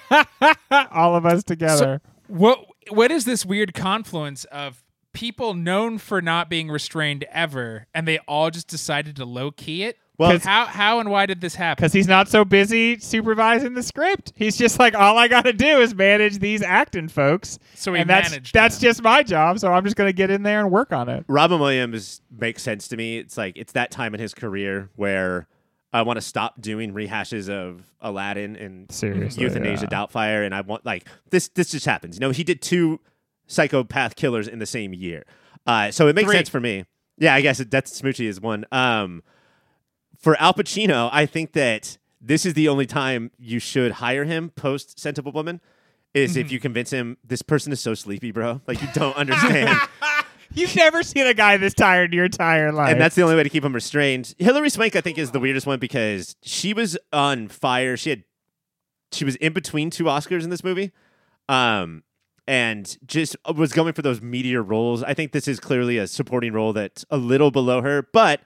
all of us together. What what is this weird confluence of people known for not being restrained ever, and they all just decided to low key it? Well, how how and why did this happen? because he's not so busy supervising the script. He's just like, all I got to do is manage these acting folks. So he and that's managed that's them. just my job. So I'm just gonna get in there and work on it. Robin Williams makes sense to me. It's like it's that time in his career where I want to stop doing rehashes of Aladdin and Seriously, Euthanasia yeah. Doubtfire, and I want like this. This just happens. You know, he did two psychopath killers in the same year. Uh, so it makes Three. sense for me. Yeah, I guess Death Smoochy is one. Um, for Al Pacino, I think that this is the only time you should hire him post Scent of a Woman. Is Mm-hmm. if you convince him this person is so sleepy, bro. Like you don't understand. [LAUGHS] You've never seen a guy this tired in your entire life. and that's the only way to keep him restrained. Hilary Swank, I think, is the weirdest one because she was on fire. She had, she was in between two Oscars in this movie, um, and just was going for those meteor roles. I think this is clearly a supporting role that's a little below her, but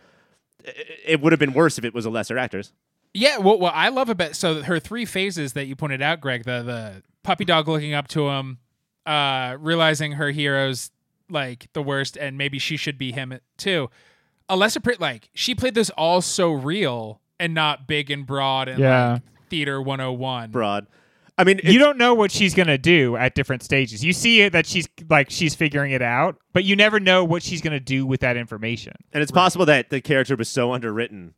it would have been worse if it was a lesser actress. Yeah, well, what I love about so her three phases that you pointed out, Greg, the the puppy dog looking up to him, uh, realizing her hero's like the worst, and maybe she should be him too. Alessa, Prit, like she played this all so real and not big and broad and Yeah. like theater 101. Broad. I mean, you don't know what she's gonna do at different stages. You see that she's like she's figuring it out, but you never know what she's gonna do with that information. And it's possible that the character was so underwritten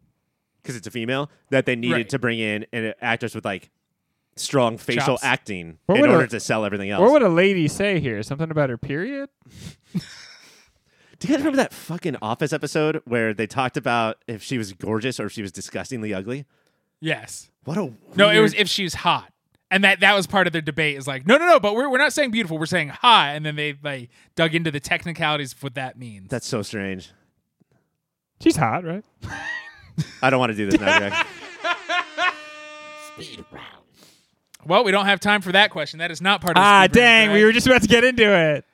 because it's a female that they needed Right. to bring in an actress with like strong facial Chops. acting What in would a- order to sell everything else. What would a lady say here? Something about her period? [LAUGHS] Do you guys remember that fucking Office episode where they talked about if she was gorgeous or if she was disgustingly ugly? Yes. What a No, it was weird- if she's hot. And that that was part of their debate is like, no, no, no, but we're, we're not saying beautiful, we're saying hot. And then they like dug into the technicalities of what that means. That's so strange. She's hot, right? I don't want to do this now, Greg. [LAUGHS] well, we don't have time for that question. That is not part of the Ah, speed round, dang, we Greg. were just about to get into it.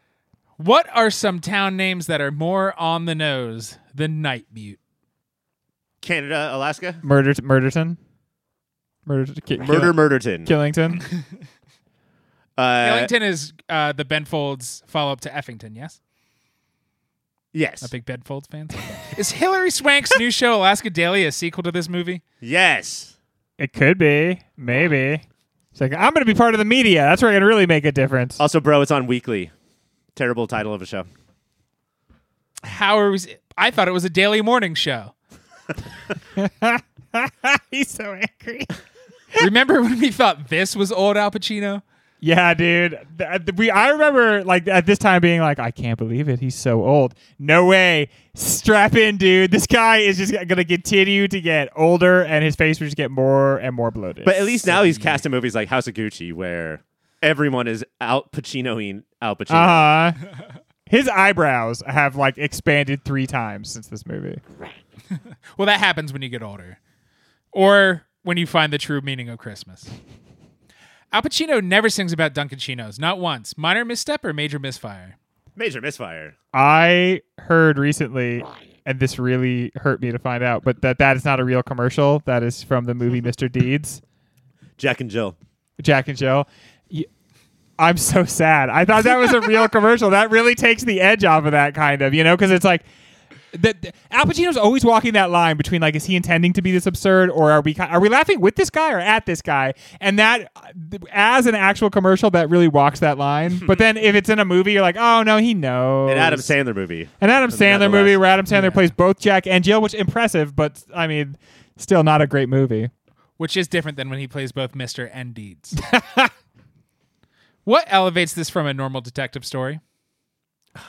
What are some town names that are more on the nose than Nightmute? Canada, Alaska. Murder, Murderton, Murder, ki- Murder, Kill- Murderton. Killington. [LAUGHS] Uh, Ellington is uh, the Ben Folds follow up to Effington, yes? yes. A big Ben Folds fan? [LAUGHS] is Hilary Swank's new show, Alaska Daily, a sequel to this movie? Yes. It could be, maybe. It's like I'm going to be part of the media. That's where I can really make a difference. Also, bro, it's on weekly. Terrible title of a show. How are we? I thought it was a daily morning show. [LAUGHS] He's so angry. [LAUGHS] Remember when we thought this was old Al Pacino? Yeah, dude. Th- th- we I remember like at this time being like, I can't believe it. He's so old. No way. Strap in, dude. This guy is just gonna continue to get older, and his face will just get more and more bloated. But at least now he's cast in movies like House of Gucci where everyone is out Pacinoing Al Pacino. uh huh. [LAUGHS] His eyebrows have like expanded three times since this movie. Well, that happens when you get older, or when you find the true meaning of Christmas. Al Pacino never sings about Dunkaccinos, not once. Minor misstep or major misfire? Major misfire. I heard recently, and this really hurt me to find out, but that that is not a real commercial. That is from the movie [LAUGHS] Mr. Deeds. Jack and Jill. Jack and Jill. I'm so sad. I thought that was a real [LAUGHS] commercial. That really takes the edge off of that kind of, you know, because it's like the, the- Al Pacino's always walking that line between like, is he intending to be this absurd, or are we are we laughing with this guy or at this guy? And that, as an actual commercial, that really walks that line. [LAUGHS] but then if it's in a movie, you're like, oh no, he knows. An Adam Sandler movie. An Adam Sandler movie where Adam Sandler plays both Jack and Jill, which impressive, but I mean, still not a great movie. Which is different than when he plays both Mr. and Deeds. [LAUGHS] what elevates this from a normal detective story?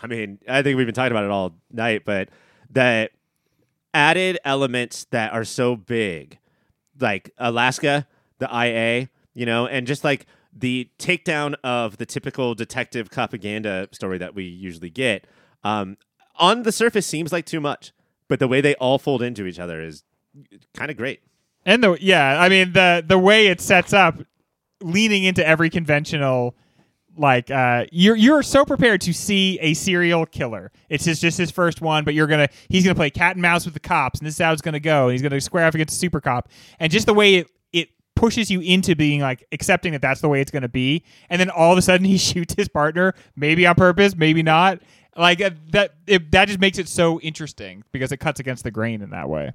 I mean, I think we've been talking about it all night, but the added elements that are so big, like Alaska, the IA, you know, and just like the takedown of the typical detective propaganda story that we usually get, um, on the surface seems like too much, but the way they all fold into each other is kind of great. And the yeah, I mean the the way it sets up, leaning into every conventional, like uh, you're you're so prepared to see a serial killer. It's just just his first one, but you're gonna he's gonna play cat and mouse with the cops, and this is how it's gonna go. And he's gonna square off against a super cop, and just the way it it pushes you into being like accepting that that's the way it's gonna be, and then all of a sudden [LAUGHS] he shoots his partner, maybe on purpose, maybe not. Like uh, that, it, that just makes it so interesting because it cuts against the grain in that way.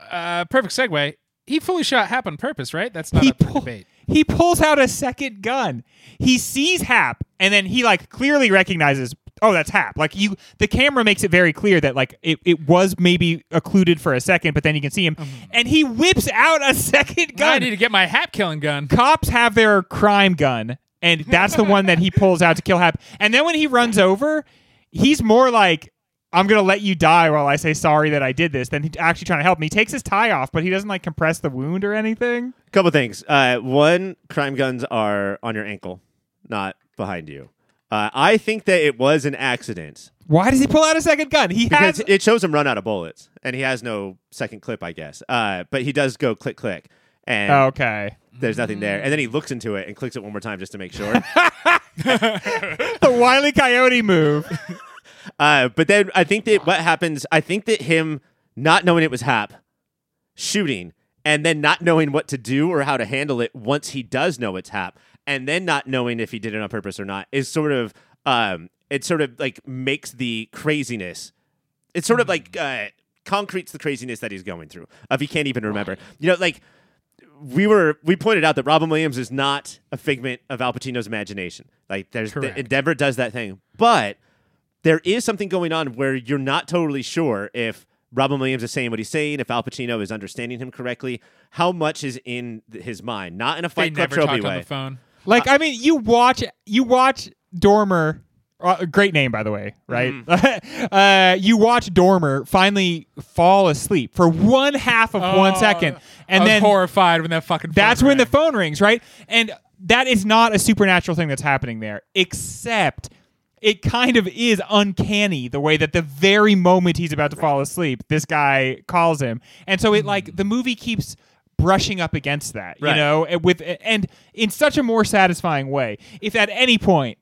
Uh, perfect segue. He fully shot Hap on purpose, right? That's not he for pull- debate. He pulls out a second gun. He sees Hap, and then he like clearly recognizes, oh, that's Hap. Like you, the camera makes it very clear that like it, it was maybe occluded for a second, but then you can see him, mm-hmm. and he whips out a [LAUGHS] second gun. I need to get my Hap killing gun. Cops have their crime gun. and that's the one that he pulls out to kill Hap. And then when he runs over, he's more like. I'm gonna let you die while I say sorry that I did this. Then he actually trying to help me. He takes his tie off, but he doesn't like compress the wound or anything. Couple things. Uh, one, crime guns are on your ankle, not behind you. Uh, I think that it was an accident Why does he pull out a second gun? He because has it shows him run out of bullets, and he has no second clip, I guess. Uh, but he does go click click, and okay. there's nothing there. And then he looks into it and clicks it one more time just to make sure. [LAUGHS] The wily coyote move. [LAUGHS] uh, but then I think that what happens, I think that him not knowing it was Hap shooting and then not knowing what to do or how to handle it once he does know it's Hap and then not knowing if he did it on purpose or not is sort of um, it sort of like makes the craziness. It's sort of like uh, concretes the craziness that he's going through of he can't even remember. You know, like we were we pointed out that Robin Williams is not a figment of Al Pacino's imagination. Like there's the, Correct. Endeavor does that thing, but there is something going on where you're not totally sure if Robin Williams is saying what he's saying, if Al Pacino is understanding him correctly, how much is in his mind, not in a They Fight Club never trophy talked on way. the phone. Like I mean, you watch you watch Dormer. Uh, great name, by the way, right? Mm-hmm. [LAUGHS] uh, you watch Dormer finally fall asleep for one half of one Oh, second, I and was then horrified when that fucking. that's phone when the rang. phone rings, right? And that is not a supernatural thing that's happening there, except it kind of is uncanny the way that the very moment he's about to fall asleep, this guy calls him. And so it hmm. like the movie keeps brushing up against that, you Right. know, and with and in such a more satisfying way. If at any point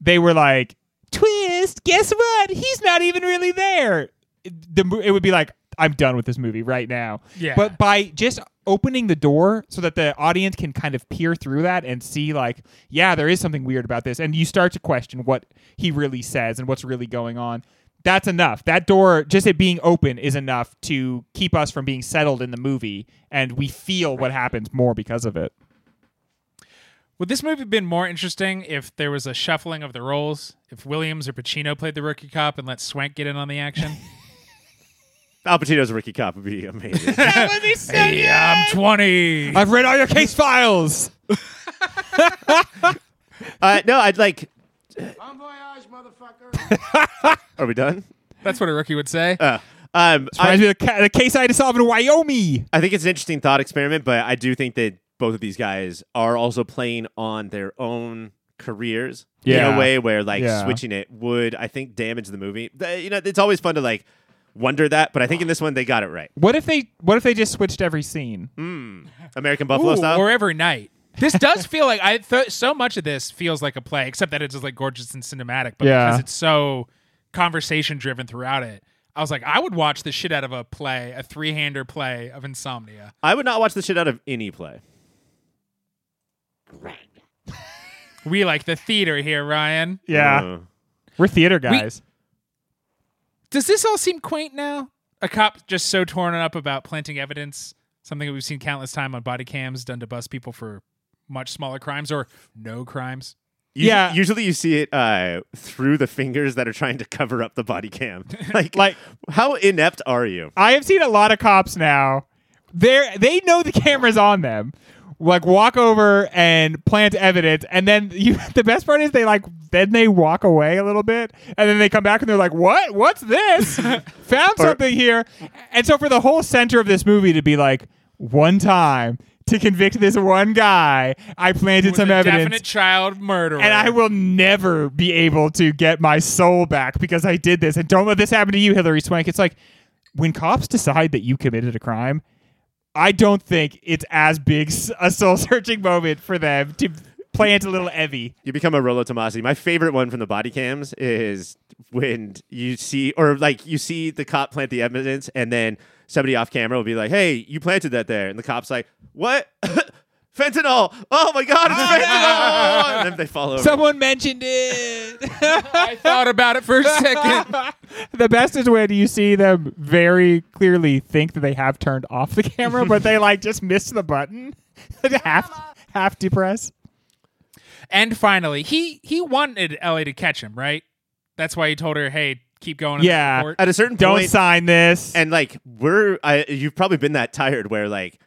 they were like, "Twist, guess what? He's not even really there." The it would be like, "I'm done with this movie right now." Yeah. But by just opening the door so that the audience can kind of peer through that and see like yeah there is something weird about this and you start to question what he really says and what's really going on that's enough that door just it being open is enough to keep us from being settled in the movie and we feel what happens more because of it Would this movie have been more interesting if there was a shuffling of the roles? If Williams or Pacino played the rookie cop and let Swank get in on the action? [LAUGHS] Al Pacino's Ricky Cop would be amazing. [LAUGHS] that would be so hey, I'm 20. i've read all your case files [LAUGHS] uh, no, I'd like. Bon voyage, motherfucker. [LAUGHS] Are we done? That's what a rookie would say. Uh, um, I, me the, ca- the case i had to solve in wyoming I think it's an interesting thought experiment, but I do think that both of these guys are also playing on their own careers in a way where like Yeah. switching it would I think damage the movie. The- you know, it's always fun to like wonder that, but I think in this one they got it right. what if they what if they just switched every scene American Buffalo Ooh, style. or every night. This does feel like I th- so much of this feels like a play, except that it's just like gorgeous and cinematic. But Yeah. because it's so conversation driven throughout it, I was like, I would watch the shit out of a play, a three hander play of Insomnia. I would not watch the shit out of any play. We like the theater here, Ryan. yeah Uh, we're theater guys Does this all seem quaint now? A cop just so torn up about planting evidence, something that we've seen countless time on body cams done to bust people for much smaller crimes or no crimes. usually, Yeah. Usually you see it uh, through the fingers that are trying to cover up the body cam. [LAUGHS] [LAUGHS] like, Like- how inept are you? I have seen a lot of cops now. They they know the camera's on them. Like walk over and plant evidence, and then you. [LAUGHS] The best part is they like then they walk away a little bit, and then they come back and they're like, "What? What's this? [LAUGHS] Found something here." And so for the whole center of this movie to be like one time to convict this one guy, I planted some evidence. definite child murderer. and I will never be able to get my soul back because I did this. And don't let this happen to you, Hilary Swank. It's like when cops decide that you committed a crime, I don't think it's as big a soul searching moment for them to plant a little Evie. You become a Rolo Tomasi. My favorite one from the body cams is when you see, or like you see the cop plant the evidence, and then somebody off camera will be like, "Hey, you planted that there," and the cop's like, "What? [LAUGHS] fentanyl? Oh my god, it's [LAUGHS] fentanyl!" and then they fall over. Someone mentioned it. [LAUGHS] I thought about it for a second. [LAUGHS] the best is when you see them very clearly think that they have turned off the camera, but they like just missed the button. half half depress. And finally, he he wanted Ellie to catch him, right? That's why he told her, "Hey, keep going." Yeah. At a certain point, Don't sign this. and like we're, I, you've probably been that tired where like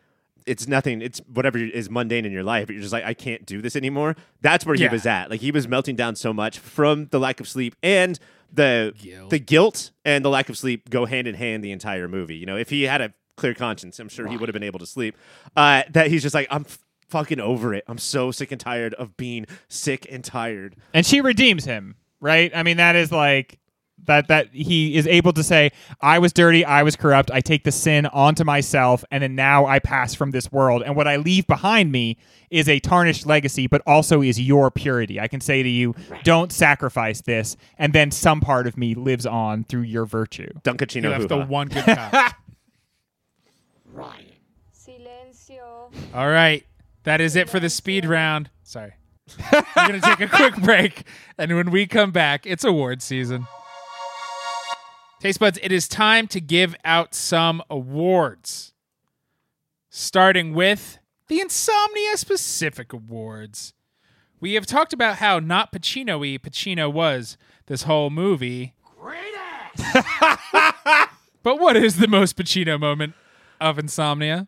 it's nothing. It's whatever is mundane in your life. But you're just like, I can't do this anymore. That's where he Yeah. was at. Like he was melting down so much from the lack of sleep and the Guilt. the guilt and the lack of sleep go hand in hand the entire movie. You know, if he had a clear conscience, I'm sure he would have been able to sleep. Uh, that he's just like, I'm f- fucking over it. I'm so sick and tired of being sick and tired. and she redeems him, right? I mean, that is like that that he is able to say, "I was dirty, I was corrupt. I take the sin onto myself, and then now I pass from this world, and what I leave behind me is a tarnished legacy, but also is your purity. I can say to you, don't sacrifice this, and then some part of me lives on through your virtue." Dunkaccino You left the one good [LAUGHS] cop. Silencio. All right. That is it for the speed round. Sorry. We're going to take a quick break. And when we come back, it's award season. Taste buds, it is time to give out some awards. Starting with the Insomnia Specific Awards. We have talked about how not Pacino y Pacino was this whole movie. Great. [LAUGHS] But what is the most Pacino moment of Insomnia?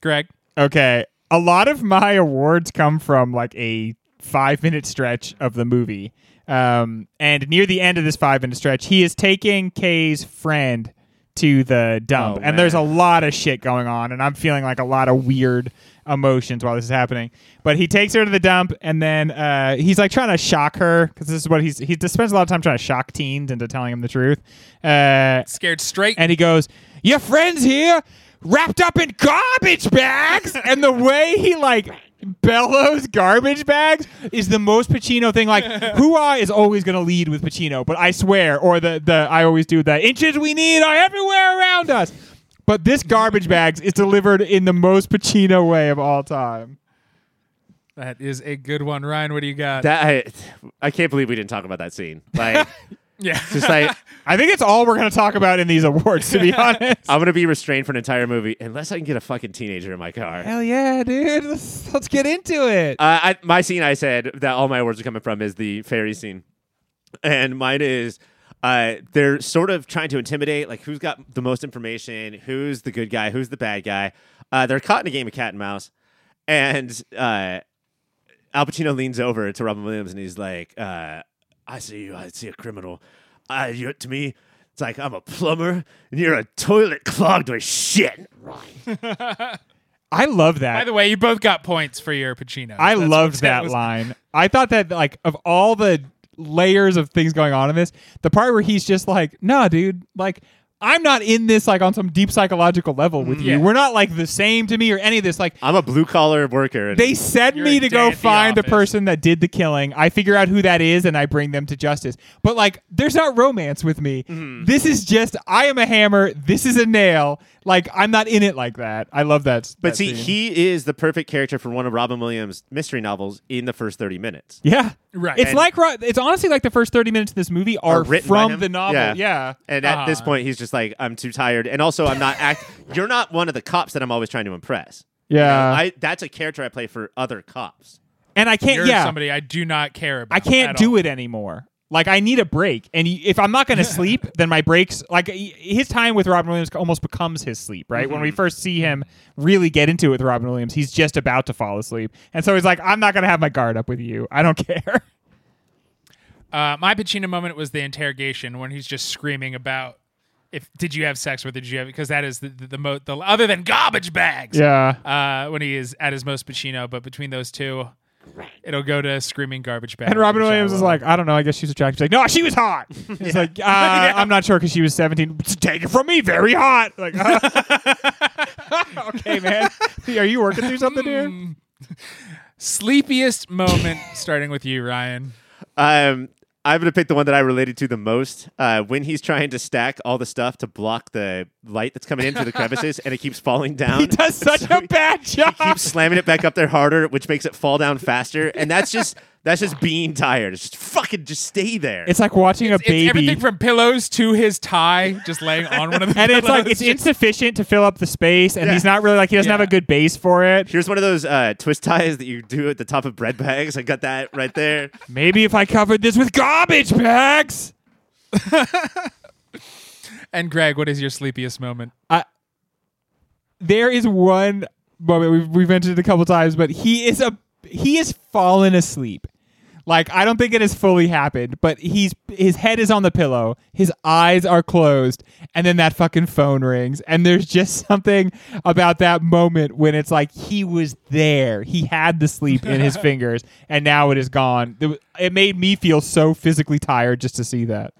Greg? Okay. A lot of my awards come from like a five minute stretch of the movie. Um, and near the end of this five minute stretch, he is taking Kay's friend to the dump. Oh, and there's a lot of shit going on. And I'm feeling like a lot of weird emotions while this is happening. But he takes her to the dump and then uh, he's like trying to shock her because this is what he's, he spends a lot of time trying to shock teens into telling him the truth. Uh, Scared straight. and he goes, "Your friends here, wrapped up in garbage bags." [LAUGHS] and the way he like bellows garbage bags is the most Pacino thing. Like, [LAUGHS] Hooah is always gonna lead with Pacino, but I swear, or the the I always do the inches we need are everywhere around us. But this garbage bags is delivered in the most Pacino way of all time. That is a good one, Ryan. What do you got? That I, I can't believe we didn't talk about that scene. Like, [LAUGHS] yeah, just like [LAUGHS] I think it's all we're gonna talk about in these awards, to be [LAUGHS] honest. I'm gonna be restrained for an entire movie unless I can get a fucking teenager in my car. Hell yeah, dude! Let's, let's get into it. Uh, I, my scene I said that all my words are coming from is the ferry scene, and mine is uh, they're sort of trying to intimidate like who's got the most information, who's the good guy, who's the bad guy. Uh, they're caught in a game of cat and mouse, and uh, Al Pacino leans over to Robin Williams and he's like, uh, "I see you. I see a criminal. Uh, you to me." It's like I'm a plumber and you're a toilet clogged with shit. Right. [LAUGHS] I love that. By the way, you both got points for your Pacino. I That's loved that was- line. I thought that like of all the layers of things going on in this, the part where he's just like, "Nah, dude, like I'm not in this like on some deep psychological level with you. We're not like the same to me or any of this. Like I'm a blue collar worker. And they send You're me a to day go at the find the office. person that did the killing. I figure out who that is and I bring them to justice. But like there's not romance with me. Mm-hmm. This is just I am a hammer, this is a nail. Like I'm not in it like that. I love that. But that see, scene. he is the perfect character for one of Robin Williams' mystery novels in the first 30 minutes. Yeah. Right. It's And- like ro- it's honestly like the first 30 minutes of this movie are, Are written by from him? the novel. Yeah. Yeah. And at this Ah. point, he's just like, I'm too tired. And also, I'm not act. You're not one of the cops that I'm always trying to impress. You know, Yeah. I, that's a character I play for other cops. and I can't You're yeah. somebody I do not care about. I can't at do all. it anymore. Like I need a break. And if I'm not going to sleep, then my breaks like his time with Robin Williams almost becomes his sleep, right? When we Mm-hmm. first see him really get into it with Robin Williams, he's just about to fall asleep. And so he's like I'm not going to have my guard up with you. I don't [LAUGHS] care. Uh, my Pacino moment was the interrogation when he's just screaming about if did you have sex with did you have because that is the the, the, mo- the other than garbage bags. yeah. Uh, when he is at his most Pacino, but between those two, it'll go to screaming garbage bag. And Robin which I Williams is love. like, I don't know. I guess she's attractive. He's like, no, she was hot. [LAUGHS] He's like, uh, [LAUGHS] I'm not sure because she was 17. Take it from me, very hot. Like, [LAUGHS] okay, man. Are you working through something here? sleepiest moment, starting with you, Ryan. Um, I'm to pick the one that I related to the most. Uh, when he's trying to stack all the stuff to block the light that's coming in through the crevices and it keeps falling [LAUGHS] down. He does such So a [LAUGHS] bad job. He keeps slamming it back up there harder, which makes it fall down faster. And that's just that's just being tired. It's just fucking just stay there. It's like watching a It's baby. everything from pillows to his tie, just laying on one of the [LAUGHS] and it's like pillows. it's insufficient to fill up the space, and Yeah. he's not really like he doesn't have Yeah. a good base for it. Here's one of those uh, twist ties that you do at the top of bread bags. I got that right there. Maybe if I covered this with garbage bags. [LAUGHS] And Greg, what is your sleepiest moment? there is one moment we've, we've mentioned it a couple times, but he is a he is fallen asleep. Like I don't think it has fully happened, but he's his head is on the pillow, his eyes are closed, and then that fucking phone rings, and there's just [LAUGHS] something about that moment when it's like he was there, he had the sleep in his [LAUGHS] fingers, and now it is gone. It made me feel so physically tired just to see that.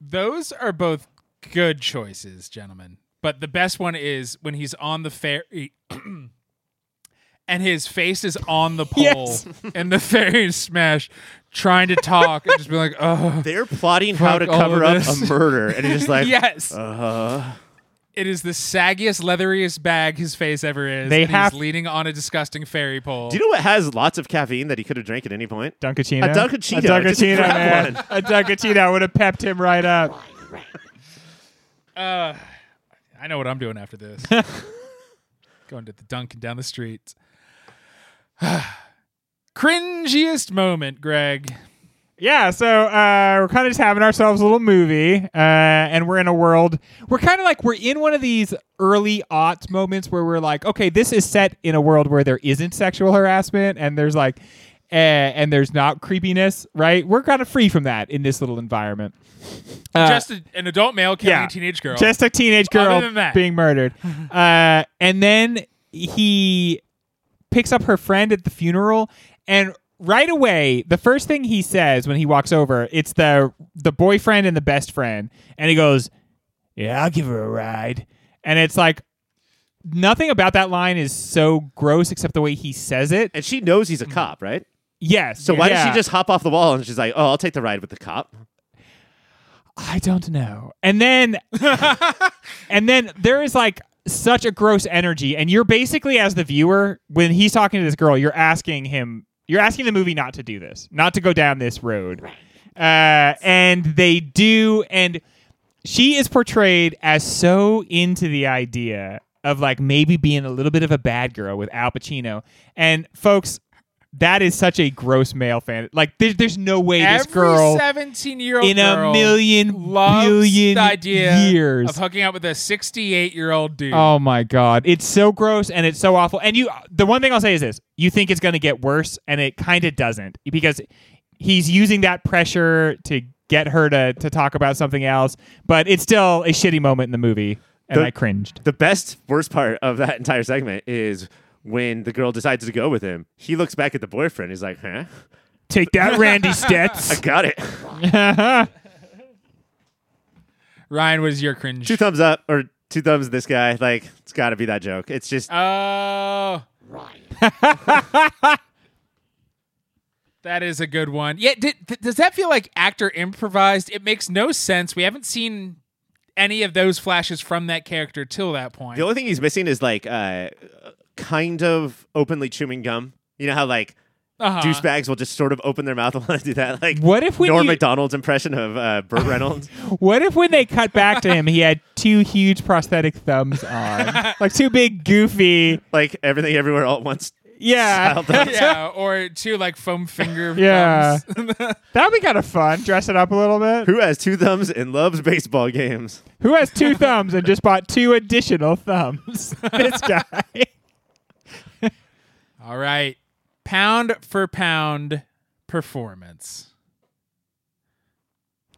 Those are both good choices, gentlemen. But the best one is when he's on the ferry [CLEARS THROAT] and his face is on the pole Yes. [LAUGHS] and the ferry is smashed, trying to talk and just be like, oh. They're plotting how to cover up a murder, and it's just like, yes. uh, It is the saggiest, leatheriest bag his face ever is. They and have- he's leaning on a disgusting ferry pole. do you know what has lots of caffeine that he could have drank at any point? Dunkaccino. A Dunkaccino. A Dunkaccino, man. one. A Dunkaccino would have pepped him right up. Uh, I know what I'm doing after this. [LAUGHS] Going to the Dunkin' down the street. [SIGHS] Cringiest moment, Greg. Yeah, so uh, we're kind of just having ourselves a little movie, uh, and we're in a world. We're kind of like we're in one of these early aughts moments where we're like, okay, this is set in a world where there isn't sexual harassment, and there's like, uh, and there's not creepiness, right? We're kind of free from that in this little environment. Uh, Just a, an adult male killing yeah. a teenage girl. Just a teenage girl Other than that. being murdered. [LAUGHS] uh, and then he picks up her friend at the funeral and right away the first thing he says when he walks over it's the the boyfriend and the best friend and he goes yeah i'll give her a ride and it's like nothing about that line is so gross except the way he says it And she knows he's a cop, right? yes So why yeah. does she just hop off the wall and she's like, "Oh, I'll take the ride with the cop"? I don't know. And then [LAUGHS] and then there is like such a gross energy and you're basically as the viewer when he's talking to this girl, you're asking him you're asking the movie not to do this, not to go down this road. Uh and they do and she is portrayed as so into the idea of like maybe being a little bit of a bad girl with Al Pacino. And folks, that is such a gross male fan. Like there's there's no way this Every girl 17 year old in a million the idea years. of hooking up with a 68 year old dude. Oh my god, it's so gross and it's so awful. And you, the one thing I'll say is this: you think it's going to get worse, and it kind of doesn't because he's using that pressure to get her to to talk about something else. But it's still a shitty moment in the movie, and The- I cringed. The best, worst part of that entire segment is when the girl decides to go with him. He looks back at the boyfriend. He's like, "Huh? Take that, Randy Stetz. [LAUGHS] I got it." [LAUGHS] Ryan, what is your cringe? two thumbs up or two thumbs. This guy, like, it's got to be that joke. It's just Oh. [LAUGHS] that is a good one. Yeah, did, th- does that feel like actor improvised? It makes no sense. We haven't seen any of those flashes from that character till that point. the only thing he's missing is like, uh, kind of openly chewing gum. You know how like uh-huh. douchebags will just sort of open their mouth and [LAUGHS] want to do that, like What if when Norm you- Macdonald's impression of uh, Burt Reynolds. [LAUGHS] What if when they cut back to him, he had two huge prosthetic thumbs on, [LAUGHS] like two big goofy, like everything everywhere all at once. yeah. yeah, or two like foam finger. Yeah. That'd be kind of fun. Dress it up a little bit. Who has two thumbs and loves baseball games? Who has two thumbs and just bought two additional thumbs? this guy. All right, pound for pound performance.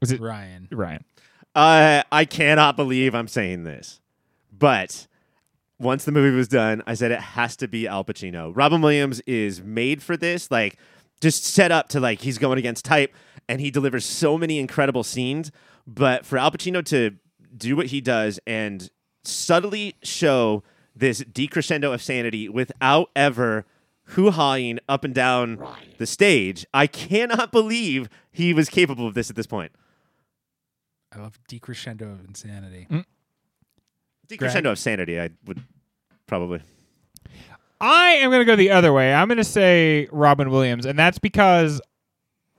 Was it Ryan? Ryan? Uh, I cannot believe I'm saying this, but once the movie was done, I said it has to be Al Pacino. Robin Williams is made for this, like just set up to like he's going against type, and he delivers so many incredible scenes. But for Al Pacino to do what he does and subtly show this decrescendo of sanity without ever hoo-hawing up and down the stage, I cannot believe he was capable of this at this point. I love decrescendo of insanity. Decrescendo of sanity, I would probably. I am going to go the other way. I'm going to say Robin Williams, and that's because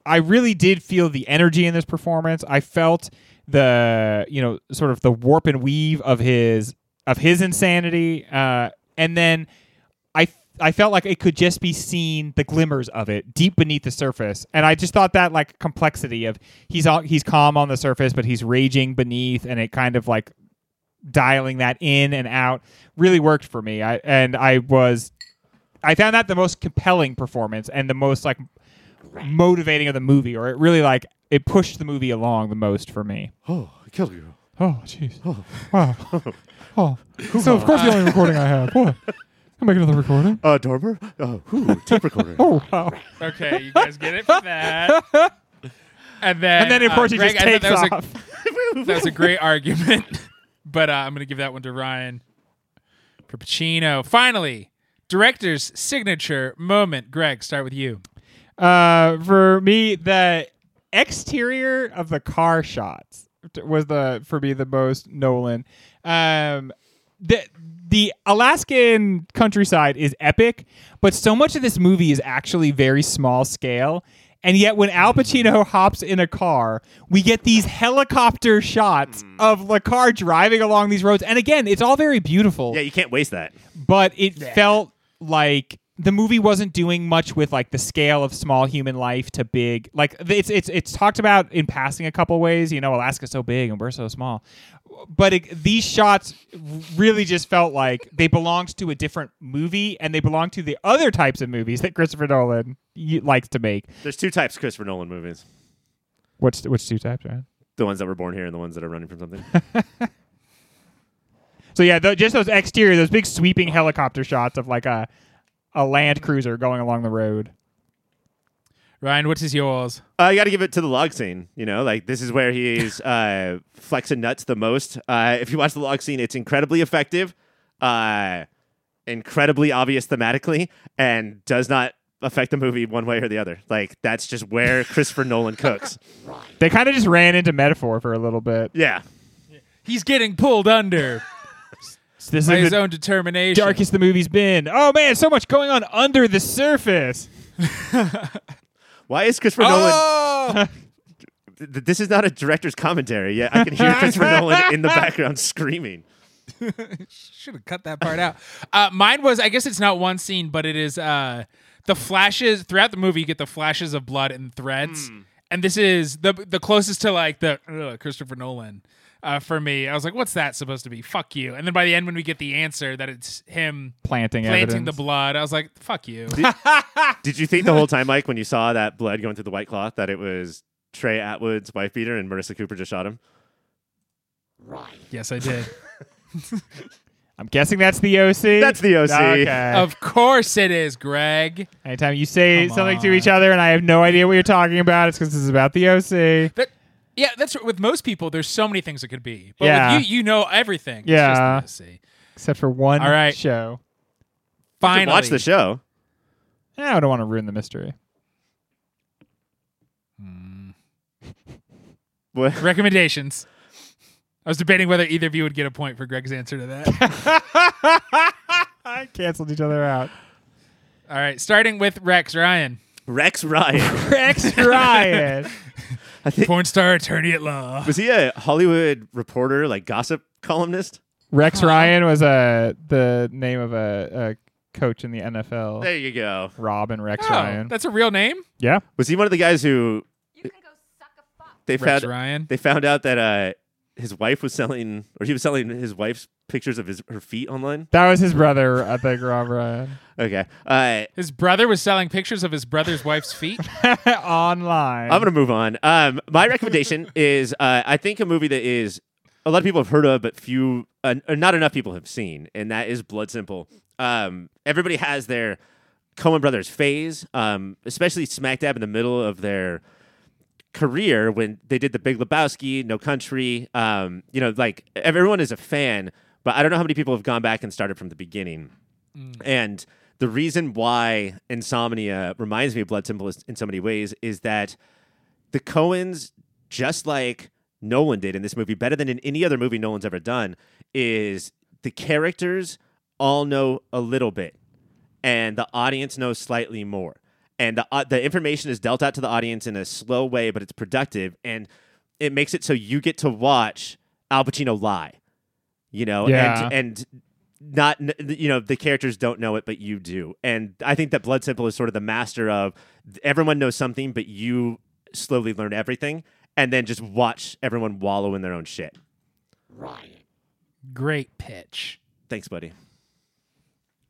I really did feel the energy in this performance. I felt the you know sort of the warp and weave of his of his insanity, uh, and then I I felt like it could just be seen the glimmers of it deep beneath the surface, and I just thought that like complexity of he's all, he's calm on the surface, but he's raging beneath, and it kind of like dialing that in and out really worked for me. I and I was I found that the most compelling performance and the most like motivating of the movie, or it really like it pushed the movie along the most for me. Oh, I killed a girl. Oh, jeez. Oh. Wow. [LAUGHS] Oh. So, of course, the only recording I have. What? I'll make another recording. Uh, Dormer? Uh, who? Tape recorder. [LAUGHS] Oh, wow. Okay, you guys get it for that. [LAUGHS] And then, And then, of uh, course, he just I thought takes that was off. A, [LAUGHS] that was a great argument, but uh, I'm going to give that one to Ryan for Pacino. Finally, director's signature moment. Greg, start with you. Uh, for me, the exterior of the car shots was the for me the most Nolan. Um, the the Alaskan countryside is epic, but so much of this movie is actually very small scale. And yet, when Al Pacino hops in a car, we get these helicopter shots hmm. of the car driving along these roads. And again, it's all very beautiful Yeah, you can't waste that. but it felt like the movie wasn't doing much with like the scale of small human life to big like it's it's it's talked about in passing a couple ways you know alaska's so big and we're so small but it, these shots really just felt like they belonged to a different movie and they belonged to the other types of movies that christopher nolan y- likes to make There's two types of Christopher Nolan movies. what's which two types right The ones that were born here and the ones that are running from something. [LAUGHS] so yeah th- just those exterior those big sweeping helicopter shots of like a a land cruiser going along the road Ryan, what is his yours? Uh, you got to give it to the log scene. You know, like this is where he's uh, [LAUGHS] flexing nuts the most. Uh, if you watch the log scene, it's incredibly effective, uh, incredibly obvious thematically, and does not affect the movie one way or the other. Like that's just where [LAUGHS] Christopher Nolan cooks. they kind of just ran into metaphor for a little bit Yeah, He's getting pulled under this by is his the own determination. darkest the movie's been. Oh man, so much going on under the surface. [LAUGHS] why is Christopher Nolan? Oh! [LAUGHS] Th- This is not a director's commentary. Yeah, I can hear [LAUGHS] Christopher Nolan in the background screaming. Should have cut that part out. Uh, mine was, I guess it's not one scene, but it is uh, the flashes throughout the movie. You get the flashes of blood and threads, and this is the the closest to like the ugh, Christopher Nolan uh, for me. I was like, "What's that supposed to be?" Fuck you. And then by the end, when we get the answer that it's him Planting, planting evidence. the blood, I was like, "Fuck you." [LAUGHS] Did you think the whole time, Mike, when you saw that blood going through the white cloth, that it was Trey Atwood's wife beater and Marissa Cooper just shot him? Right. Yes, I did. [LAUGHS] I'm guessing that's the OC. That's the OC. Okay. of course, it is, Greg. Anytime you say Come something to each other and I have no idea what you're talking about, it's because this is about the OC. That yeah, that's with most people. There's so many things it could be, but Yeah. with you, you know everything. It's Yeah. just. Except for one All right. show. You Finally, watch the show. Eh, I don't want to ruin the mystery. What? [LAUGHS] recommendations. I was debating whether either of you would get a point for Greg's answer to that. I [LAUGHS] canceled each other out. All right, starting with Rex Ryan, Rex Ryan. [LAUGHS] Rex Ryan. I think porn star, attorney at law. was he a Hollywood reporter, like gossip columnist? Rex Ryan was uh, the name of a, a coach in the NFL. There you go. Rob and Rex Oh, Ryan. that's a real name, Yeah. Was he one of the guys who You can go suck a fuck. they Rex found Ryan. they found out that uh, his wife was selling, or he was selling his wife's pictures of his her feet online? That was his brother, I think, Rob Ryan. Okay. Uh, His brother was selling pictures of his brother's wife's feet. [LAUGHS] Online. I'm gonna move on. Um, my recommendation [LAUGHS] is uh, I think a movie that is a lot of people have heard of, but few, uh, or not enough people have seen, and that is Blood Simple. Um, everybody has their Coen Brothers phase, um, especially smack dab in the middle of their career when they did the Big Lebowski, No Country. Um, you know, like everyone is a fan, but I don't know how many people have gone back and started from the beginning. And the reason why Insomnia reminds me of Blood Simple in so many ways is that the Coens, just like Nolan did in this movie, better than in any other movie Nolan's ever done, is the characters all know a little bit, and the audience knows slightly more. And the uh, the information is dealt out to the audience in a slow way, but it's productive, and it makes it so you get to watch Al Pacino lie, you know, Yeah. and and not you know the characters don't know it but you do and i think that blood simple is sort of the master of everyone knows something but you slowly learn everything and then just watch everyone wallow in their own shit Right. Great pitch. Thanks, buddy.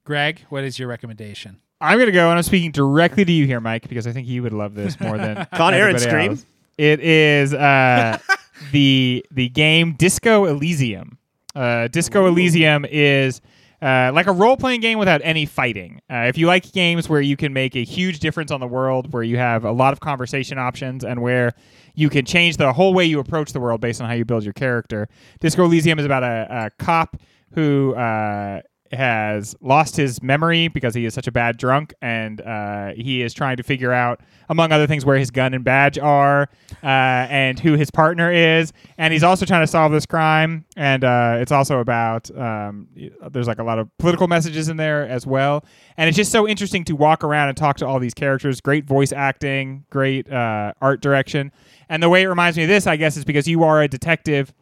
Greg, what is your recommendation? I'm gonna go, and I'm speaking directly to you here, Mike, because I think you would love this more than [LAUGHS] Con Air and Scream? else. It is uh, [LAUGHS] the the game Disco Elysium. Uh, Disco Elysium is uh, like a role playing game without any fighting. Uh, if you like games where you can make a huge difference on the world, where you have a lot of conversation options, and where you can change the whole way you approach the world based on how you build your character, Disco Elysium is about a, a cop who uh, has lost his memory because he is such a bad drunk, and uh, he is trying to figure out, among other things, where his gun and badge are, uh, and who his partner is, and he's also trying to solve this crime. And uh, it's also about um, there's like a lot of political messages in there as well, and it's just so interesting to walk around and talk to all these characters. Great voice acting, great uh, art direction, and the way it reminds me of this, I guess, is because you are a detective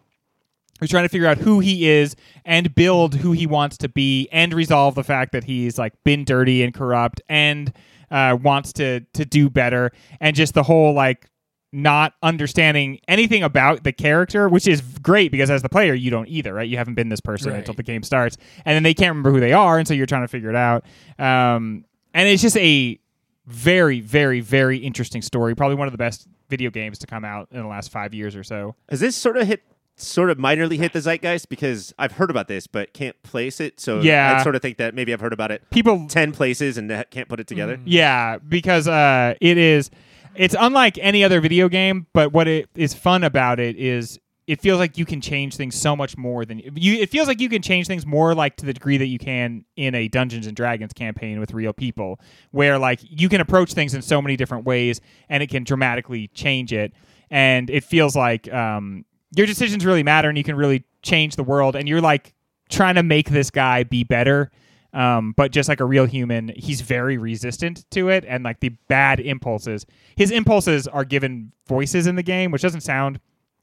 who's trying to figure out who he is and build who he wants to be and resolve the fact that he's like been dirty and corrupt and uh, wants to to do better. And just the whole like not understanding anything about the character which is great because as the player you don't either right? You haven't been this person Right. until the game starts. And then they can't remember who they are and so you're trying to figure it out. Um, and it's just a very very very interesting story. Probably one of the best video games to come out in the last five years or so. Has this sort of hit, sort of minorly hit the zeitgeist? Because I've heard about this, but can't place it. So Yeah. I sort of think that maybe I've heard about it people ten places and that- can't put it together. Yeah, because uh, it is. It's unlike any other video game, but what it is fun about it is it feels like you can change things so much more than you. It feels like you can change things more like to the degree that you can in a Dungeons and Dragons campaign with real people, where like you can approach things in so many different ways, and it can dramatically change it. And it feels like um, your decisions really matter, and you can really change the world. And you're like trying to make this guy be better um, but just like a real human, he's very resistant to it, and like the bad impulses. His impulses are given voices in the game, which doesn't sound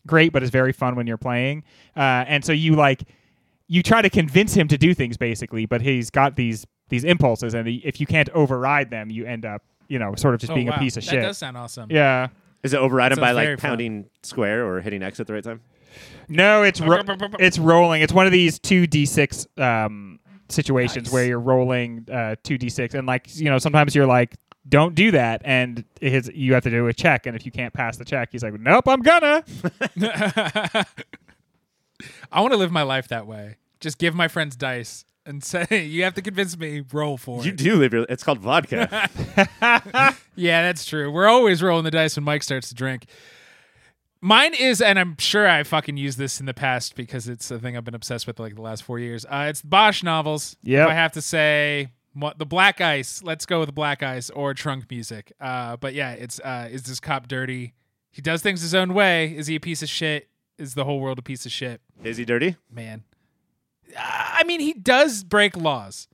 great, but it's very fun when you're playing. Uh, and so you like you try to convince him to do things basically, but he's got these these impulses, and if you can't override them, you end up you know sort of just Oh, being wow. a piece of shit. that shit. does sound awesome. yeah. Is it overridden That by like very fun. pounding square or hitting X at the right time? No, it's ro- [LAUGHS] it's rolling. It's one of these two d six um, situations Nice. where you're rolling uh, two d six, and like you know, sometimes you're like, "Don't do that," and his, you have to do a check, and if you can't pass the check, he's like, "Nope, I'm gonna." [LAUGHS] [LAUGHS] I want to live my life that way. Just give my friends dice and say, [LAUGHS] you have to convince me, roll for You it. do live your. It's called vodka. [LAUGHS] [LAUGHS] Yeah, that's true. We're always rolling the dice when Mike starts to drink. Mine is, and I'm sure I fucking used this in the past because it's a thing I've been obsessed with like the last four years. Uh, it's Bosch novels. Yep. If I have to say what the Black Ice, let's go with the Black Ice or Trunk Music. Uh, but yeah, it's uh, is this cop dirty? He does things his own way. Is he a piece of shit? Is the whole world a piece of shit? Is he dirty? Man, I mean, he does break laws.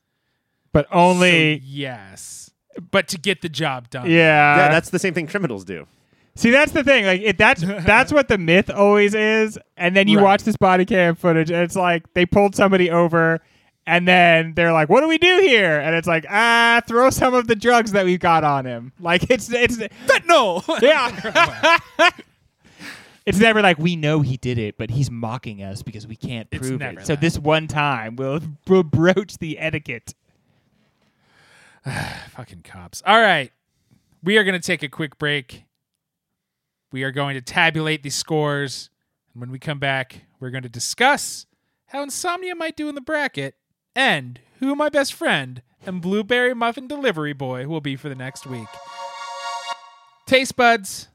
But only, So, yes, but to get the job done. yeah. yeah, that's the same thing criminals do. See, that's the thing. Like, it, that's [LAUGHS] that's what the myth always is. And then you Right. watch this body cam footage, and it's like they pulled somebody over, and then they're like, "What do we do here?" And it's like, "Ah, throw some of the drugs that we've got on him." Like, it's it's no. yeah. [LAUGHS] [LAUGHS] It's never like we know he did it, but he's mocking us because we can't It's prove never it. So that. this one time, we'll, [LAUGHS] we'll broach the etiquette. [SIGHS] Fucking cops. All right. We are going to take a quick break. We are going to tabulate the scores. And when we come back, we're going to discuss how Insomnia might do in the bracket and who my best friend and Blueberry Muffin Delivery Boy will be for the next week. Taste buds,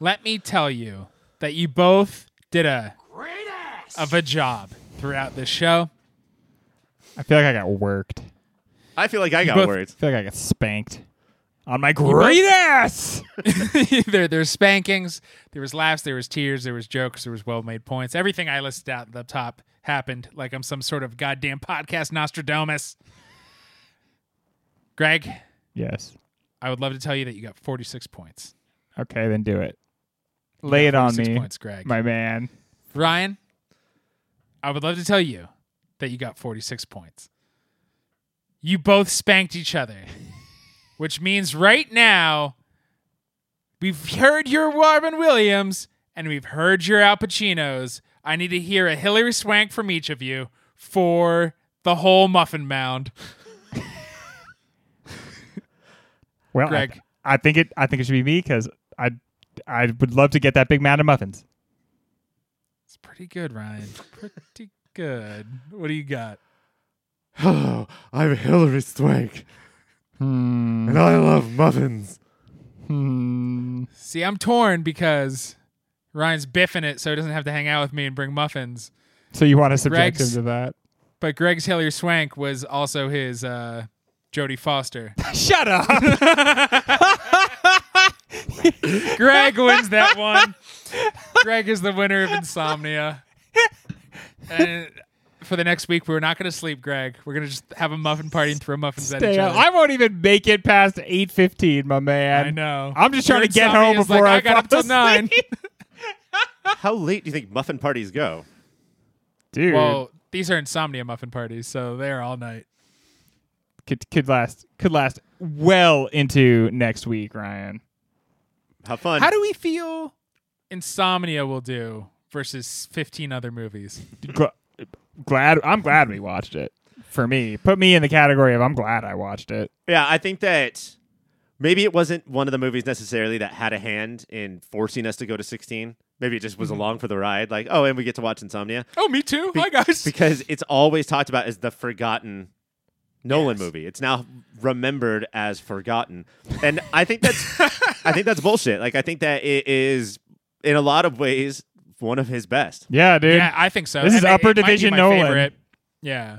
let me tell you that you both did a great ass of a job throughout this show. I feel like I got worked. I feel like I got both- worried. I feel like I got spanked on my great ass. [LAUGHS] there, there's spankings, there was laughs, there was tears, there was jokes, there was well-made points. Everything I listed out at the top happened like I'm some sort of goddamn podcast Nostradamus. Greg, Yes. I would love to tell you that you got 46 points. Okay, then do it. Lay it on me, points, Greg. my man. Ryan, I would love to tell you that you got 46 points. You both spanked each other, [LAUGHS] which means right now we've heard your Robin Williams and we've heard your Al Pacinos. I need to hear a Hilary Swank from each of you for the whole muffin mound. [LAUGHS] Well, I- Greg. I, think it. I think it should be me because I, I would love to get that big mound of muffins. It's pretty good, Ryan. Pretty good. What do you got? [SIGHS] Oh, I'm Hilary Swank, and I love muffins. Hmm. See, I'm torn because Ryan's biffing it so he doesn't have to hang out with me and bring muffins. So you want to subject Greg's- him to that? But Greg's Hilary Swank was also his uh, Jodie Foster. [LAUGHS] Shut up. [LAUGHS] [LAUGHS] Greg wins that one. Greg is the winner of Insomnia. And for the next week, we're not going to sleep, Greg. We're going to just have a muffin party and throw muffins at each up. other. I won't even make it past eight fifteen, my man. I know. I'm just trying Your to get home Insomnia's before like, I, I got up fall till nine. [LAUGHS] How late do you think muffin parties go? Dude, Well, these are Insomnia muffin parties, so they're all night. could could last could last well into next week, Ryan. Have fun. How do we feel Insomnia will do versus 15 other movies? Glad I'm glad we watched it. For me, put me in the category of I'm glad I watched it. Yeah, I think that maybe it wasn't one of the movies necessarily that had a hand in forcing us to go to 16. Maybe it just was mm-hmm. along for the ride. Like, oh, and we get to watch Insomnia. Oh, me too. Be- Hi, guys. Because it's always talked about as the forgotten Nolan Yes. movie. It's now remembered as forgotten. And I think that's [LAUGHS] I think that's bullshit. Like I think that it is in a lot of ways one of his best. Yeah, dude. yeah, I think so. This is And it- upper it might be division my Nolan. favorite. Yeah.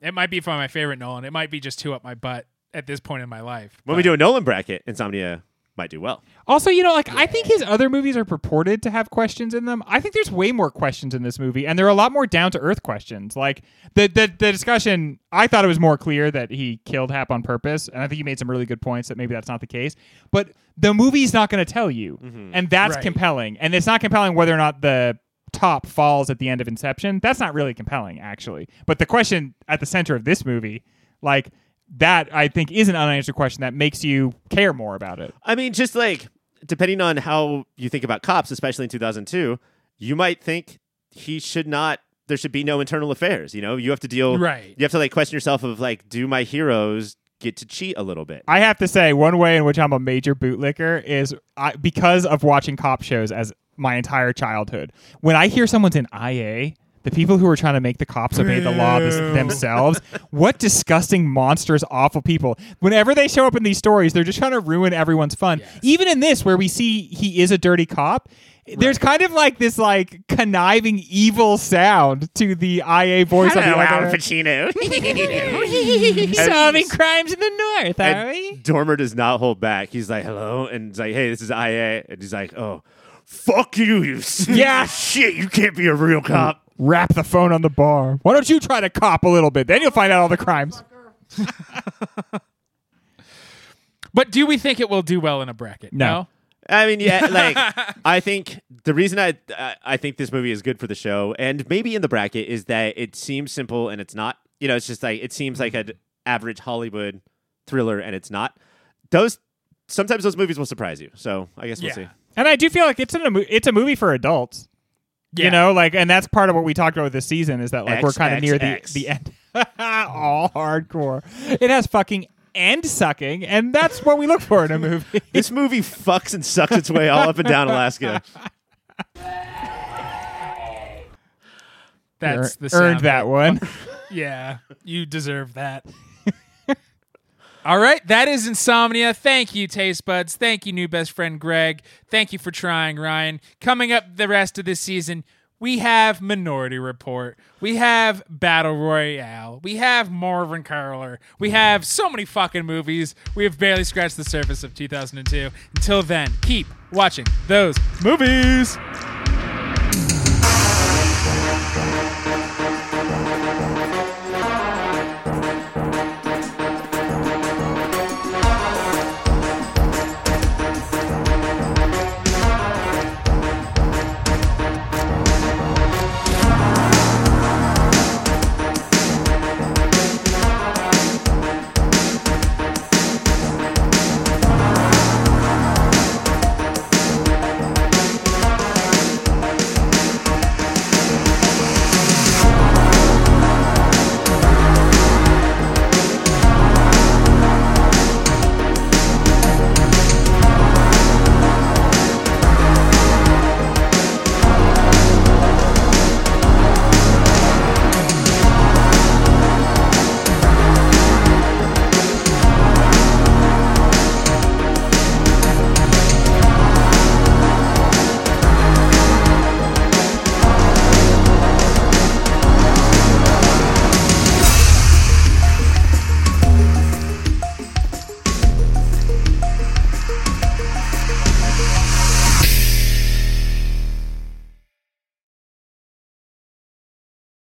It might be from my favorite Nolan. It might be just two up my butt at this point in my life. When we do a Nolan bracket, Insomnia might do well. Also, you know, like I think his other movies are purported to have questions in them. I think there's way more questions in this movie, and there are a lot more down to earth questions. Like the, the the discussion, I thought it was more clear that he killed Hap on purpose, and I think he made some really good points that maybe that's not the case. But the movie's not going to tell you, mm-hmm. and that's Right. compelling. And it's not compelling whether or not the top falls at the end of Inception. That's not really compelling, actually. But the question at the center of this movie, like that, I think is an unanswered question that makes you care more about it. I mean, just like depending on how you think about cops, especially in 2002, you might think he should not. There should be no internal affairs. You know, you have to deal. Right. You have to like question yourself of like, do my heroes get to cheat a little bit? I have to say, one way in which I'm a major bootlicker is I, because of watching cop shows as my entire childhood. When I hear someone's in IA, the people who are trying to make the cops obey the law this, themselves, what disgusting, monstrous, awful people. Whenever they show up in these stories, they're just trying to ruin everyone's fun. Even in this, where we see he is a dirty cop. There's kind of like this like conniving evil sound to the IA voice on the other. Pacino. [LAUGHS] [LAUGHS] Solving crimes in the north, are we? Dormer does not hold back. He's like, hello, and he's like, hey, this is IA, and he's like, oh, fuck you, you Yeah. shit, you can't be a real cop. Wrap the phone on the bar. Why don't you try to cop a little bit? Then you'll find out all the crimes. [LAUGHS] But do we think it will do well in a bracket? No. I mean, yeah, [LAUGHS] like I think the reason I I- I think this movie is good for the show and maybe in the bracket is that it seems simple and it's not. You know, it's just like it seems like an average Hollywood thriller and it's not. Those sometimes those movies will surprise you. So I guess we'll Yeah. see. And I do feel like it's in a mo- it's a movie for adults. Yeah. You know, like, and that's part of what we talked about this season is that like we're kind of near the the end. [LAUGHS] all hardcore. It has fucking and sucking, and that's what we look for in a [LAUGHS] movie. This movie fucks and sucks its way all up and down Alaska. [LAUGHS] That's the earned that one. Yeah, you deserve that. All right, that is Insomnia. Thank you, Taste Buds. Thank you, new best friend Greg. Thank you for trying, Ryan. Coming up the rest of this season, we have Minority Report. We have Battle Royale. We have Marvin Curler. We have so many fucking movies. We have barely scratched the surface of 2002. Until then, keep watching those movies.